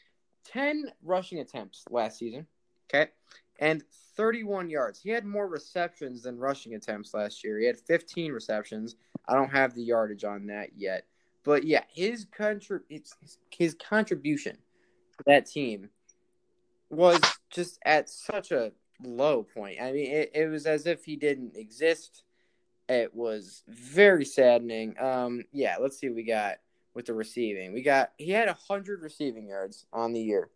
10 rushing attempts last season, okay, and 31 yards. He had more receptions than rushing attempts last year. He had 15 receptions. I don't have the yardage on that yet. But yeah, his contri- it's, his contribution to that team was just at such a low point. I mean, it, it was as if he didn't exist. It was very saddening. Um, yeah, let's see what we got with the receiving. We got he had hundred receiving yards on the year.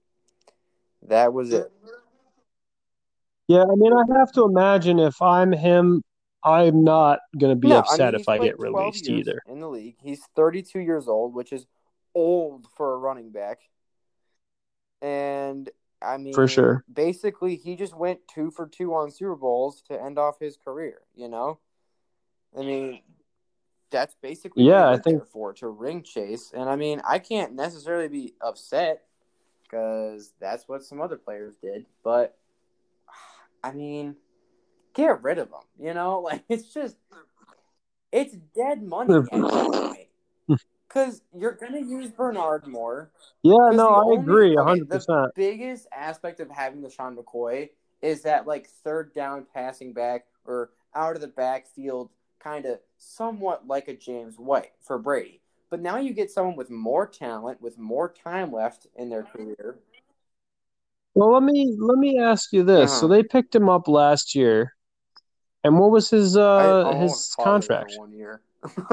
That was it. Yeah, I mean, I have to imagine if I'm him, I'm not going to be No, upset mean, if I get released either. in the league. He's 32 years old, which is old for a running back. And I mean, For sure. Basically, he just went two for two on Super Bowls to end off his career. You know, I mean, that's basically Yeah, what I think- for to ring chase. And I mean, I can't necessarily be upset because that's what some other players did. But I mean, get rid of them. You know, like it's just it's dead money at that point. Because you're gonna use Bernard more. Yeah, no, I only- agree, hundred percent. The biggest aspect of having LeSean McCoy is that like third down passing back or out of the backfield, kind of somewhat like a James White for Brady. But now you get someone with more talent, with more time left in their career. Well, let me let me ask you this. So Uh-huh. they picked him up last year, and what was his uh his thought it was contract? one year.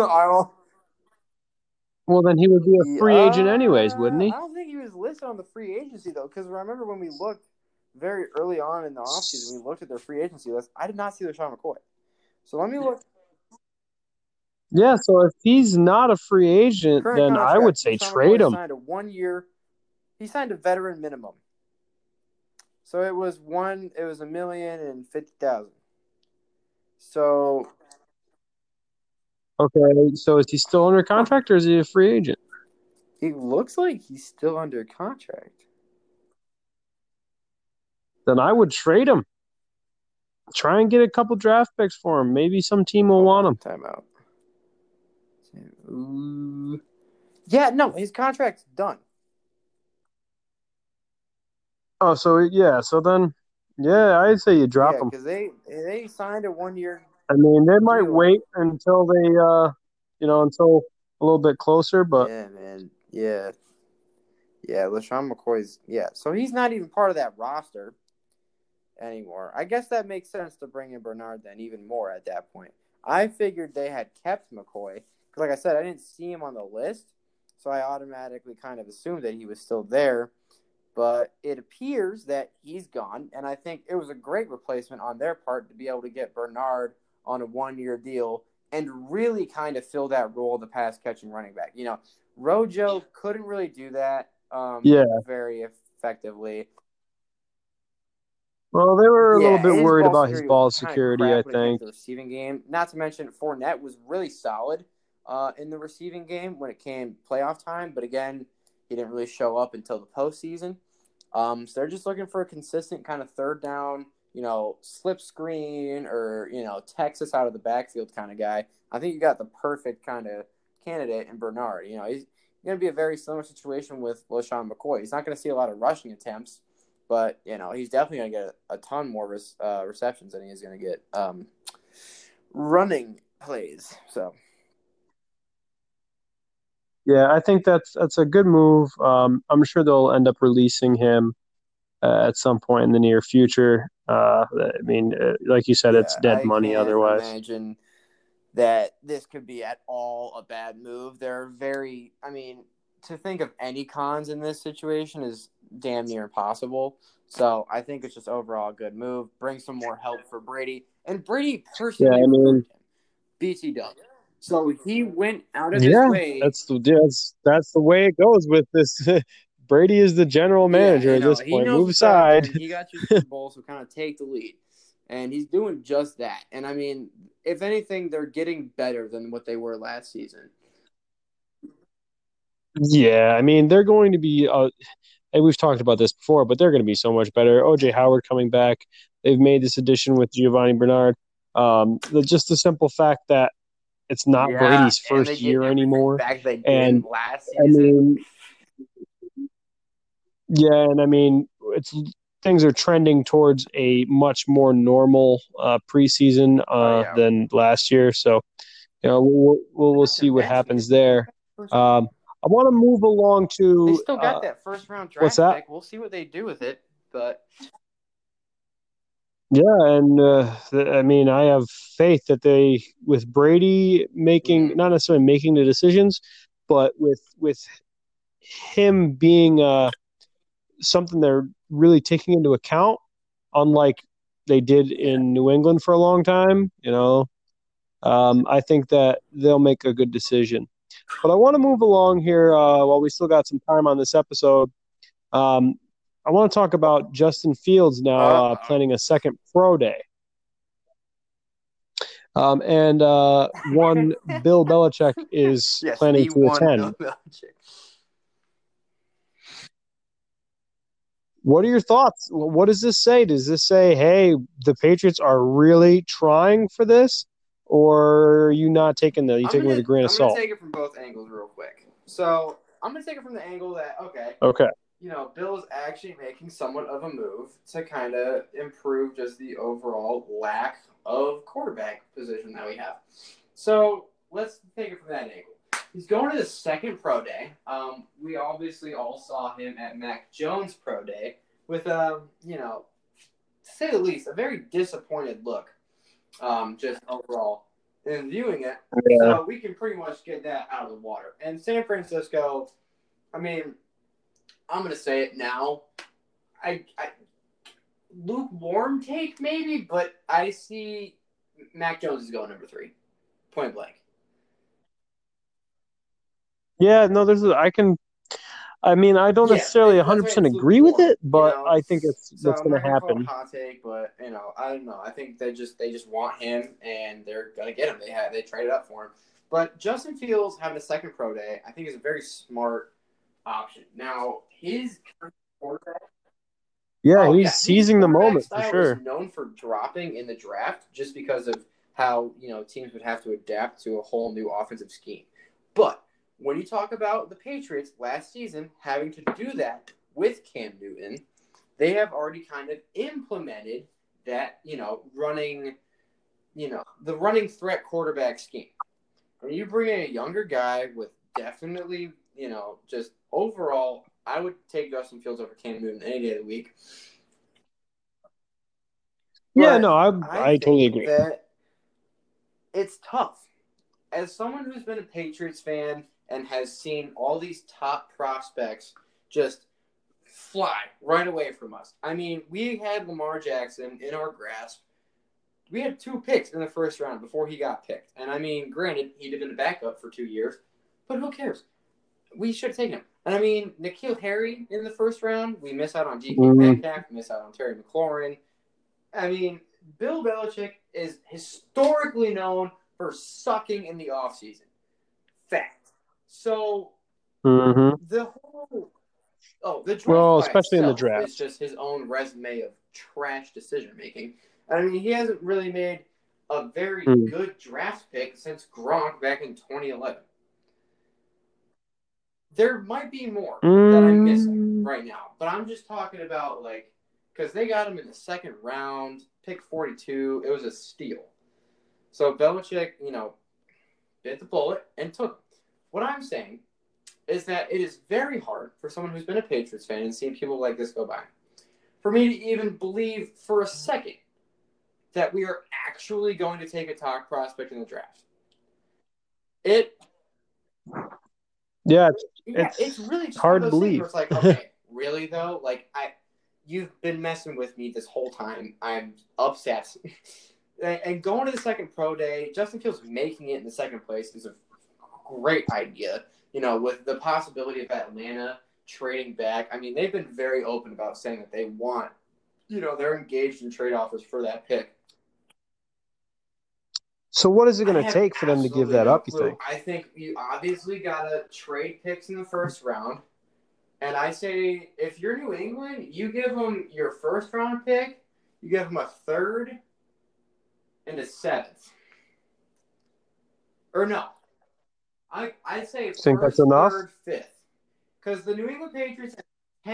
Well, then he would be a free agent anyways, wouldn't he? Uh, I don't think he was listed on the free agency though, because remember when we looked very early on in the offseason, we looked at their free agency list. I did not see LeSean McCoy. So let me look. Yeah, so if he's not a free agent, Current then I would say trade him. Signed a one year. He signed a veteran minimum. So it was one. It was a million and fifty thousand. So Okay, so is he still under contract or is he a free agent? He looks like he's still under contract. Then I would trade him. Try and get a couple draft picks for him. Maybe some team will Hold want him. Time Yeah, no, his contract's done. Oh, so yeah, so then yeah, I'd say you drop yeah, him. because they they signed a one year. I mean, they might wait until they uh, you know, until a little bit closer, but yeah, man. Yeah, yeah. LeSean McCoy's yeah. So he's not even part of that roster anymore. I guess that makes sense to bring in Bernard then even more at that point. I figured they had kept McCoy like I said, I didn't see him on the list, so I automatically kind of assumed that he was still there. But it appears that he's gone, and I think it was a great replacement on their part to be able to get Bernard on a one-year deal and really kind of fill that role of the pass catching running back. You know, Rojo couldn't really do that um, Yeah. very effectively. well, they were a Yeah, little bit worried about his ball security, I when it came think. The receiving game, not to mention Fournette was really solid uh, in the receiving game when it came playoff time, but again, he didn't really show up until the postseason. Um, so they're just looking for a consistent kind of third down, you know, slip screen or you know Texas out of the backfield kind of guy. I think you got the perfect kind of candidate in Bernard. You know, he's going to be a very similar situation with LeSean McCoy. He's not going to see a lot of rushing attempts, but you know he's definitely going to get a, a ton more res, uh, receptions than he's going to get um, running plays. So Yeah, I think that's that's a good move. Um, I'm sure they'll end up releasing him uh, at some point in the near future. Uh, I mean, uh, like you said, it's dead I money otherwise. Imagine that this could be at all a bad move. They're very. I mean, to think of any cons in this situation is damn near impossible. So I think it's just overall a good move. Bring some more help for Brady, and Brady personally Yeah, I mean- recruited him. BT dub. So he went out of Yeah, his way. That's the that's that's the way it goes with this Brady is the general manager Yeah, you at know, this point. Move aside. He got you Super Bowl, so kind of take the lead, and he's doing just that. And I mean, if anything, they're getting better than what they were last season. Yeah, I mean they're going to be. Uh, and we've talked about this before, but they're going to be so much better. OJ Howard coming back. They've made this addition with Giovani Bernard. Um, the, just the simple fact that it's not Yeah, Brady's first get year anymore. Back they And, last I mean, yeah, and I mean it's things are trending towards a much more normal uh, preseason uh, Oh, yeah. than last year. So, you know, we'll we'll, we'll see what happens there. Um, I want to move along to. they still got uh, that first round draft what's that? pick. We'll see what they do with it, but Yeah, and uh, th- I mean, I have faith that they, with Brady making Mhm. not necessarily making the decisions, but with with him being uh, something they're really taking into account, unlike they did in New England for a long time. You know, um, I think that they'll make a good decision. But I want to move along here uh, while we still got some time on this episode. Um, I want to talk about Justin Fields now uh, Uh-oh. planning a second pro day. Um, and uh, one Bill Belichick is yes, planning to attend. What are your thoughts? What does this say? Does this say, hey, the Patriots are really trying for this, or are you not taking the you I'm it with a grain of salt? I'm gonna take it from both angles real quick. So I'm gonna take it from the angle that okay, Okay. You know, Bill is actually making somewhat of a move to kind of improve just the overall lack of quarterback position that we have. So let's take it from that angle. He's going to the second pro day. Um, we obviously all saw him at Mac Jones pro day with, um, you know, to say the least, a very disappointed look, um, just overall in viewing it. So we can pretty much get that out of the water. And San Francisco, I mean, I'm gonna say it now. I, I lukewarm take maybe, but I see Mac Jones is going number three, point blank. Yeah, no, there's a, I can. I mean, I don't Yeah, necessarily 100 percent agree with it, but you know? I think it's So that's going to not gonna call it happen. hot take, but you know, I don't know. I think they just they just want him, and they're gonna get him. They had they traded up for him. But Justin Fields having a second pro day, I think, is a very smart option. Now his quarterback Yeah, Oh, he's yeah. Seizing the moment for sure. Known for dropping in the draft just because of how you know teams would have to adapt to a whole new offensive scheme. But when you talk about the Patriots last season having to do that with Cam Newton, they have already kind of implemented that you know running, you know the running threat quarterback scheme. When you bring in a younger guy with definitely you know just overall, I would take Justin Fields over Cam Newton any day of the week. Yeah, But no, I I, I totally agree. It's tough. As someone who's been a Patriots fan and has seen all these top prospects just fly right away from us. I mean, we had Lamar Jackson in our grasp. We had two picks in the first round before he got picked. And I mean, granted, he'd have been a backup for two years, but who cares? We should have taken him. And I mean, N'Keal Harry in the first round, we miss out on DK Mhm. Metcalf, miss out on Terry McLaurin. I mean, Bill Belichick is historically known for sucking in the offseason. Fact. So hmm the whole oh the draft Well, especially in the draft. is just his own resume of trash decision making. I mean, he hasn't really made a very Hmm. good draft pick since Gronk back in 2011. There might be more that I'm missing Mm. right now, but I'm just talking about like because they got him in the second round, pick 42. It was a steal. So Belichick, you know, bit the bullet and took him. What I'm saying is that it is very hard for someone who's been a Patriots fan and seen people like this go by, for me to even believe for a second that we are actually going to take a top prospect in the draft. It Yeah, it's- yeah, It's it's, really just hard to of those things believe. It's like, okay, really though, like I, you've been messing with me this whole time. I'm upset. and, and going to the second pro day, Justin Fields making it in the second place is a great idea. You know, with the possibility of Atlanta trading back. I mean, they've been very open about saying that they want, you know, they're engaged in trade offers for that pick. So what is it going to take for them to give that no up? You think? I think you obviously got to trade picks in the first round, and I say if you're New England, you give them your first round pick, you give them a third, and a seventh, or no, I I say think that's enough. Third, fifth, because the New England Patriots have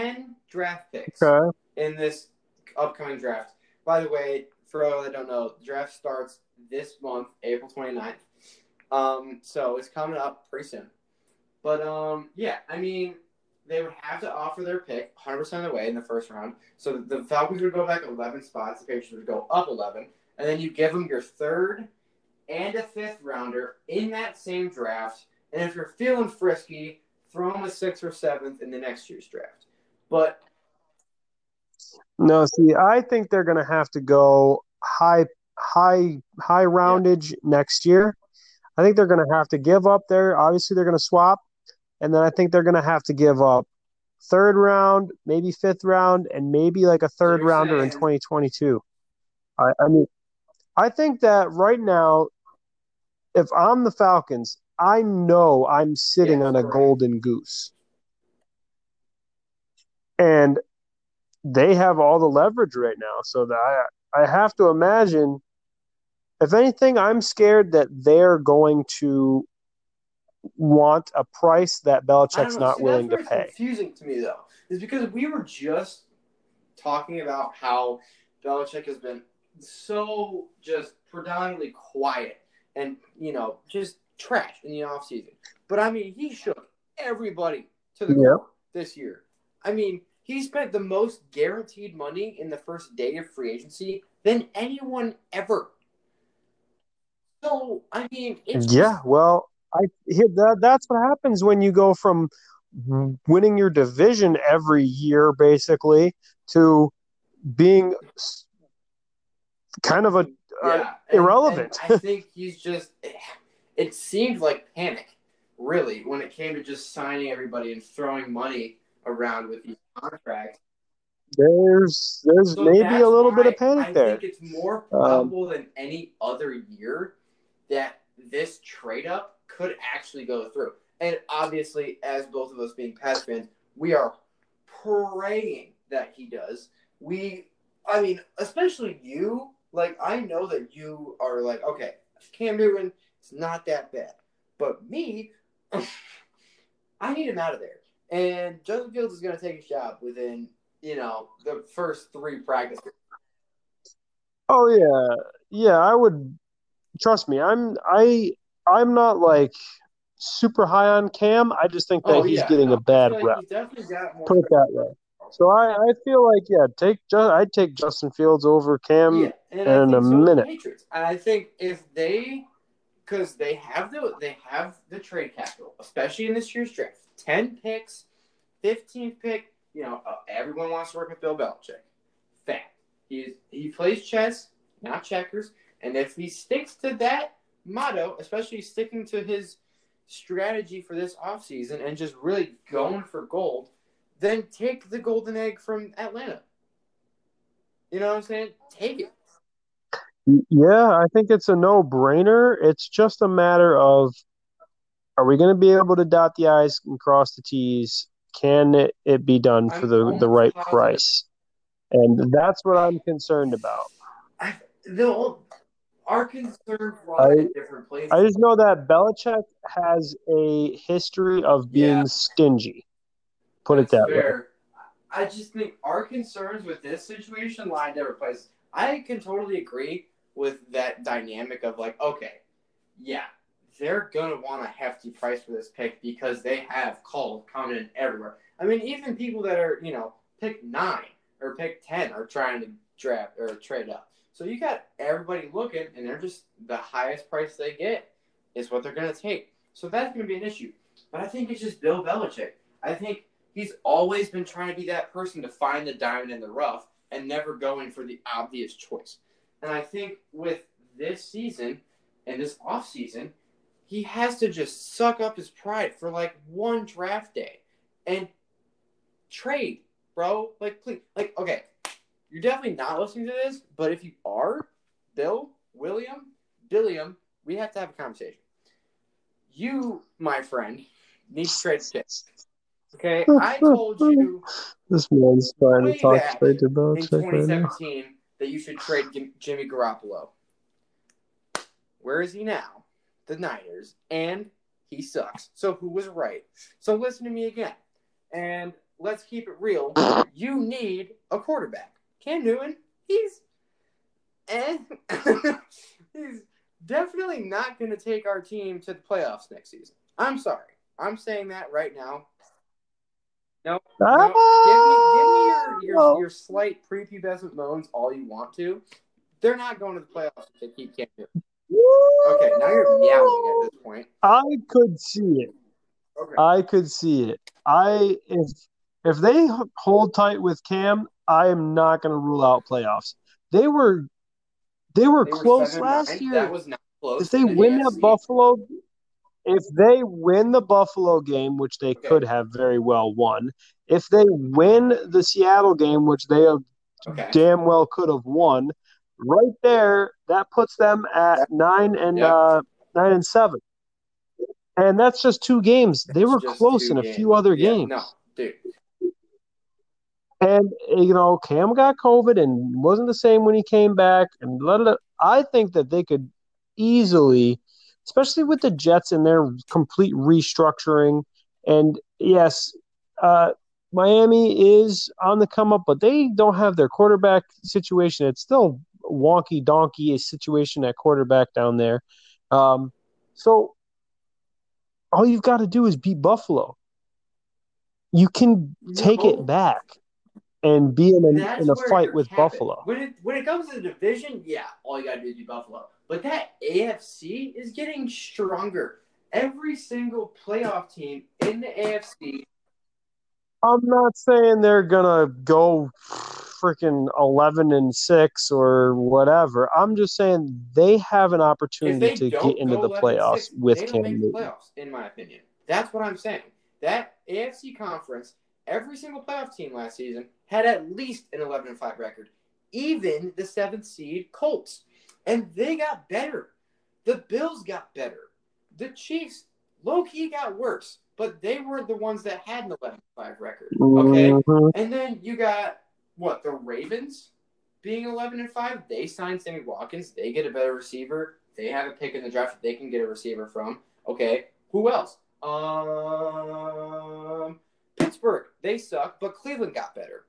ten draft picks okay. in this upcoming draft. By the way, for all that don't know, the draft starts this month, April 29th. Um, so it's coming up pretty soon. But um, yeah, I mean, they would have to offer their pick 100% of the way in the first round. So the Falcons would go back 11 spots, the Patriots would go up 11, and then you give them your third and a fifth rounder in that same draft. And if you're feeling frisky, throw them a sixth or seventh in the next year's draft. But no, see, I think they're going to have to go high high high roundage yeah. next year. I think they're going to have to give up there. Obviously, they're going to swap, and then I think they're going to have to give up third round, maybe fifth round, and maybe like a third rounder saying. in 2022. I, I mean, I think that right now, if I'm the Falcons, I know I'm sitting yeah, on a right. golden goose. And they have all the leverage right now. So that I, I have to imagine if anything, I'm scared that they're going to want a price that Belichick's See, not willing to pay. Confusing to me though, is because we were just talking about how Belichick has been so just predominantly quiet and you know just trash in the offseason. But I mean, he shook everybody to the core this year. I mean, he spent the most guaranteed money in the first day of free agency than anyone ever. So I mean, yeah. Well, I that that's what happens when you go from winning your division every year, basically, to being kind of a yeah, uh, irrelevant. And, I think he's just. It seemed like panic, really, when it came to just signing everybody and throwing money around with these contracts. There's there's so maybe a little bit of panic I there. I think it's more um, probable um, than any other year that this trade up could actually go through. And obviously, as both of us being Pats fans, we are praying that he does. We, I mean, especially you. Like, I know that you are like, okay, Cam Newton, it's not that bad. But me, I need him out of there. And Justin Fields is going to take his job within, you know, the first three practices. Oh yeah, yeah. I would trust me, I'm I I'm not like super high on Cam. I just think that oh, he's yeah, getting no, a bad like rep. Put it that way. So I, I feel like yeah, take Just, I'd take Justin Fields over Cam yeah, in a so minute. I think if they, because they have the they have the trade capital, especially in this year's draft, ten picks, fifteenth pick. You know, uh, everyone wants to work with Bill Belichick. Fact. He's he plays chess, not checkers. And if he sticks to that motto, especially sticking to his strategy for this offseason and just really going for gold, then take the golden egg from Atlanta. You know what I'm saying? Take it. Yeah, I think it's a no brainer. It's just a matter of are we going to be able to dot the I's and cross the T's? Can it, it be done for the, the right positive. price? And that's what I'm concerned about. I, the our concerns lie in different places. I just know that Belichick has a history of being yeah. stingy. Put That's it that fair. way. I just think our concerns with this situation lie in different places. I can totally agree with that dynamic of like, okay, yeah, they're gonna want a hefty price for this pick because they have calls coming in everywhere. I mean, even people that are, you know, pick nine or pick ten are trying to draft or trade up. So you got everybody looking, and they're just the highest price they get is what they're going to take. So that's going to be an issue. But I think it's just Bill Belichick. I think he's always been trying to be that person to find the diamond in the rough and never going for the obvious choice. And I think with this season and this off season, he has to just suck up his pride for like one draft day and trade, bro. Like, please, like, okay, you're definitely not listening to this, but if you are, Bill, William, Billiam, we have to have a conversation. You, my friend, need to trade sticks. Okay, I told you this man's trying to talk straight to in Belichick right 2017 that you should trade Jimmy Garoppolo. Where is he now? The Niners, and he sucks. So who was right? So listen to me again, and let's keep it real. You need a quarterback. Cam Newton, he's, eh, he's definitely not going to take our team to the playoffs next season. I'm sorry. I'm saying that right now. No, no. Give me, give me your, your, your slight prepubescent moans all you want to. They're not going to the playoffs if they keep Cam Newton. Okay, now you're meowing at this point. I could see it. Okay. I could see it. I if if they hold tight with Cam, I am not going to rule out playoffs. They were they were They were close 7-9. last year. That was not close. if they the win that Buffalo, if they win the Buffalo game, which they Okay. could have very well won, if they win the Seattle game, which they have Okay. damn well could have won, right there, that puts them at nine and Yep. uh, nine and seven. And that's just two games. They were close in a games. few other Yeah, games. No, dude. And you know, Cam got COVID and wasn't the same when he came back. And let it, I think that they could easily, especially with the Jets and their complete restructuring. And yes, uh, Miami is on the come up, but they don't have their quarterback situation. It's still wonky donkey situation at quarterback down there. Um, so all you've got to do is beat Buffalo. You can take it back and be in a, in a fight with capping. Buffalo. When it when it comes to the division, yeah, all you gotta do is beat Buffalo. But that AFC is getting stronger. Every single playoff team in the AFC. I'm not saying they're gonna go freaking eleven and six or whatever. I'm just saying they have an opportunity to get into the playoffs 6, with Cam Newton. playoffs, in my opinion. That's what I'm saying. That AFC conference, every single playoff team last season had at least an 11 and 5 record, even the seventh seed Colts, and they got better. The Bills got better. The Chiefs, low key, got worse, but they weren't the ones that had an 11 and 5 record. Okay, Mhm. and then you got what the Ravens being eleven and five. They signed Sammy Watkins. They get a better receiver. They have a pick in the draft that they can get a receiver from. Okay, who else? Um, Pittsburgh. They suck, but Cleveland got better.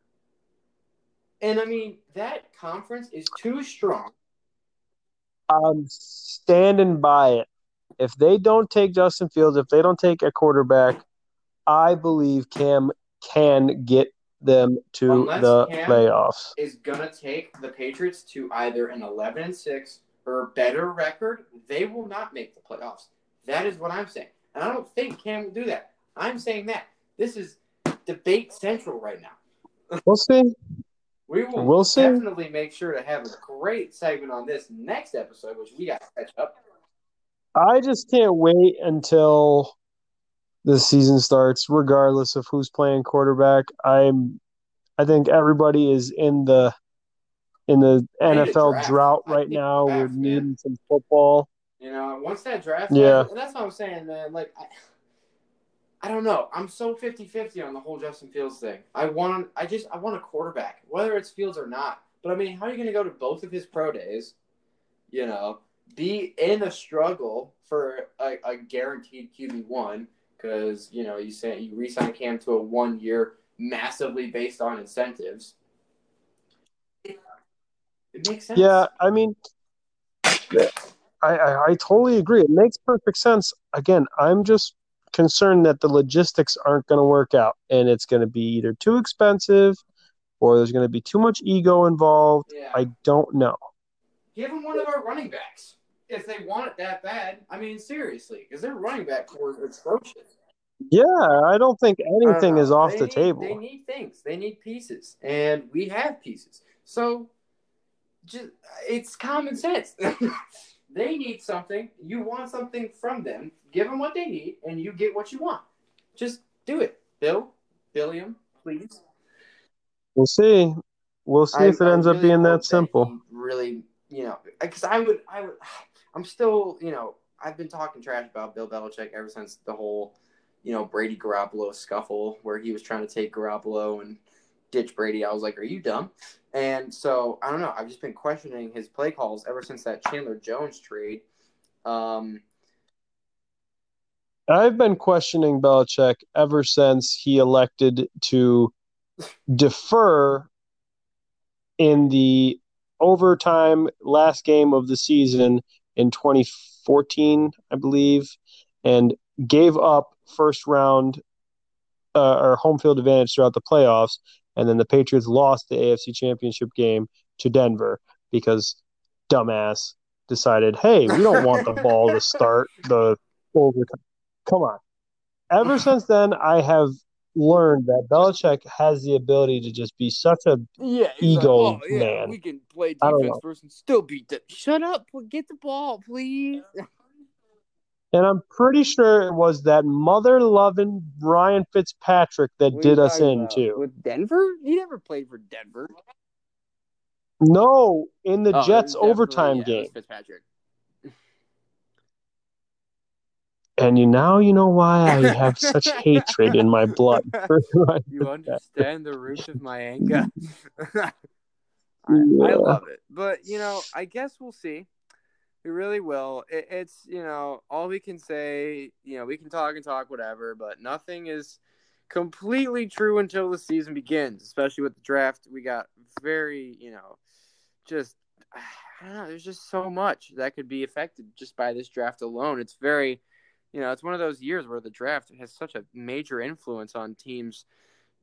And I mean that conference is too strong. I'm standing by it. If they don't take Justin Fields, if they don't take a quarterback, I believe Cam can get them to Unless the Cam- playoffs. Is gonna take the Patriots to either an eleven and six or better record. They will not make the playoffs. That is what I'm saying. And I don't think Cam will do that. I'm saying that. This is debate central right now. We'll see. We will We'll definitely make sure to have a great segment on this next episode, which we got to catch up. I just can't wait until the season starts, regardless of who's playing quarterback. I'm, I think everybody is in the in the NFL draft. drought right now. We're draft, man. needing some football. You know, once that draft, Yeah. happens- that's what I'm saying, man. Like, I, I don't know. I'm so 50-50 on the whole Justin Fields thing. I want, I just, I want a quarterback, whether it's Fields or not. But I mean, how are you going to go to both of his pro days? You know, be in a struggle for a, a guaranteed QB one because you know you say you re-sign Cam to a one year, massively based on incentives. It, it makes sense. Yeah, I mean, I, I I totally agree. It makes perfect sense. Again, I'm just concerned that the logistics aren't going to work out, and it's going to be either too expensive, or there's going to be too much ego involved. Yeah. I don't know. Give them one of our running backs if they want it that bad. I mean, seriously, because their running back core is atrocious. Yeah, I don't think anything is off the need- table. They need things. They need pieces, and we have pieces. So, just it's common sense. they need something. You want something from them. Give them what they need, and you get what you want. Just do it, Bill, Billiam, please. We'll see. We'll see I, if it ends really up being that simple. That really, you know, because I would, I would, I'm still, you know, I've been talking trash about Bill Belichick ever since the whole, you know, Brady Garoppolo scuffle where he was trying to take Garoppolo and ditch Brady. I was like, "Are you dumb?" And so I don't know. I've just been questioning his play calls ever since that Chandler Jones trade. Um, I've been questioning Belichick ever since he elected to defer in the overtime last game of the season in 2014, I believe, and gave up first round uh, or home field advantage throughout the playoffs. And then the Patriots lost the AFC Championship game to Denver because dumbass decided, hey, we don't want the ball to start the overtime. Come on. Ever since then, I have learned that Belichick has the ability to just be such a yeah, ego like, oh, yeah, man. We can play defense first and still beat them. Shut up! Get the ball, please. And I'm pretty sure it was that mother loving Ryan Fitzpatrick that what did us in about? too. With Denver? He never played for Denver. No, in the oh, Jets overtime yeah, game. Fitzpatrick. And you now you know why I have such hatred in my blood. you understand the root of my anger. I, yeah. I love it, but you know, I guess we'll see. We really will. It, it's you know all we can say. You know, we can talk and talk whatever, but nothing is completely true until the season begins. Especially with the draft, we got very you know, just I don't know. There's just so much that could be affected just by this draft alone. It's very you know, it's one of those years where the draft has such a major influence on teams,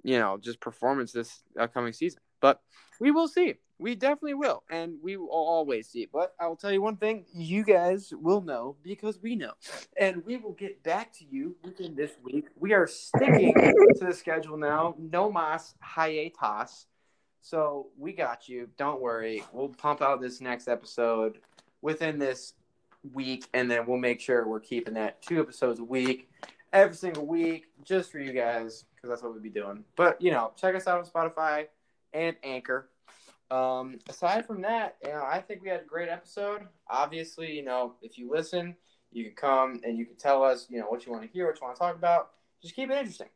you know, just performance this upcoming season. But we will see. We definitely will, and we will always see. But I will tell you one thing: you guys will know because we know, and we will get back to you within this week. We are sticking to the schedule now. No mas hiatus. So we got you. Don't worry. We'll pump out this next episode within this week, and then we'll make sure we're keeping that two episodes a week, every single week, just for you guys, because that's what we'll be doing. But you know, check us out on Spotify and Anchor. Um, aside from that, you know, I think we had a great episode. Obviously, you know, if you listen, you can come and you can tell us, you know, what you want to hear, what you want to talk about. Just keep it interesting.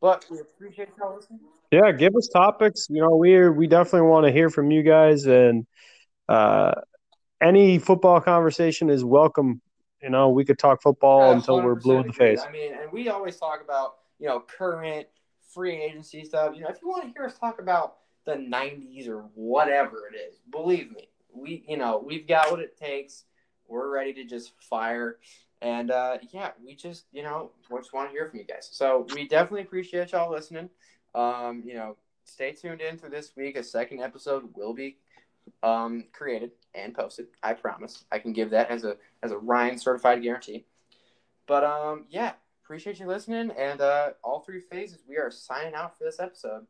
But we appreciate y'all listening. Yeah, give us topics. You know, we we definitely want to hear from you guys, and uh, any football conversation is welcome. You know, we could talk football until we're blue in the face. I mean, and we always talk about you know current free agency stuff. You know, if you want to hear us talk about the '90s or whatever it is, believe me, we you know we've got what it takes. We're ready to just fire. And uh, yeah, we just you know we just want to hear from you guys. So we definitely appreciate y'all listening. Um, you know, stay tuned in for this week. A second episode will be um, created and posted. I promise. I can give that as a as a Ryan certified guarantee. But um, yeah, appreciate you listening. And uh, all three phases, we are signing out for this episode.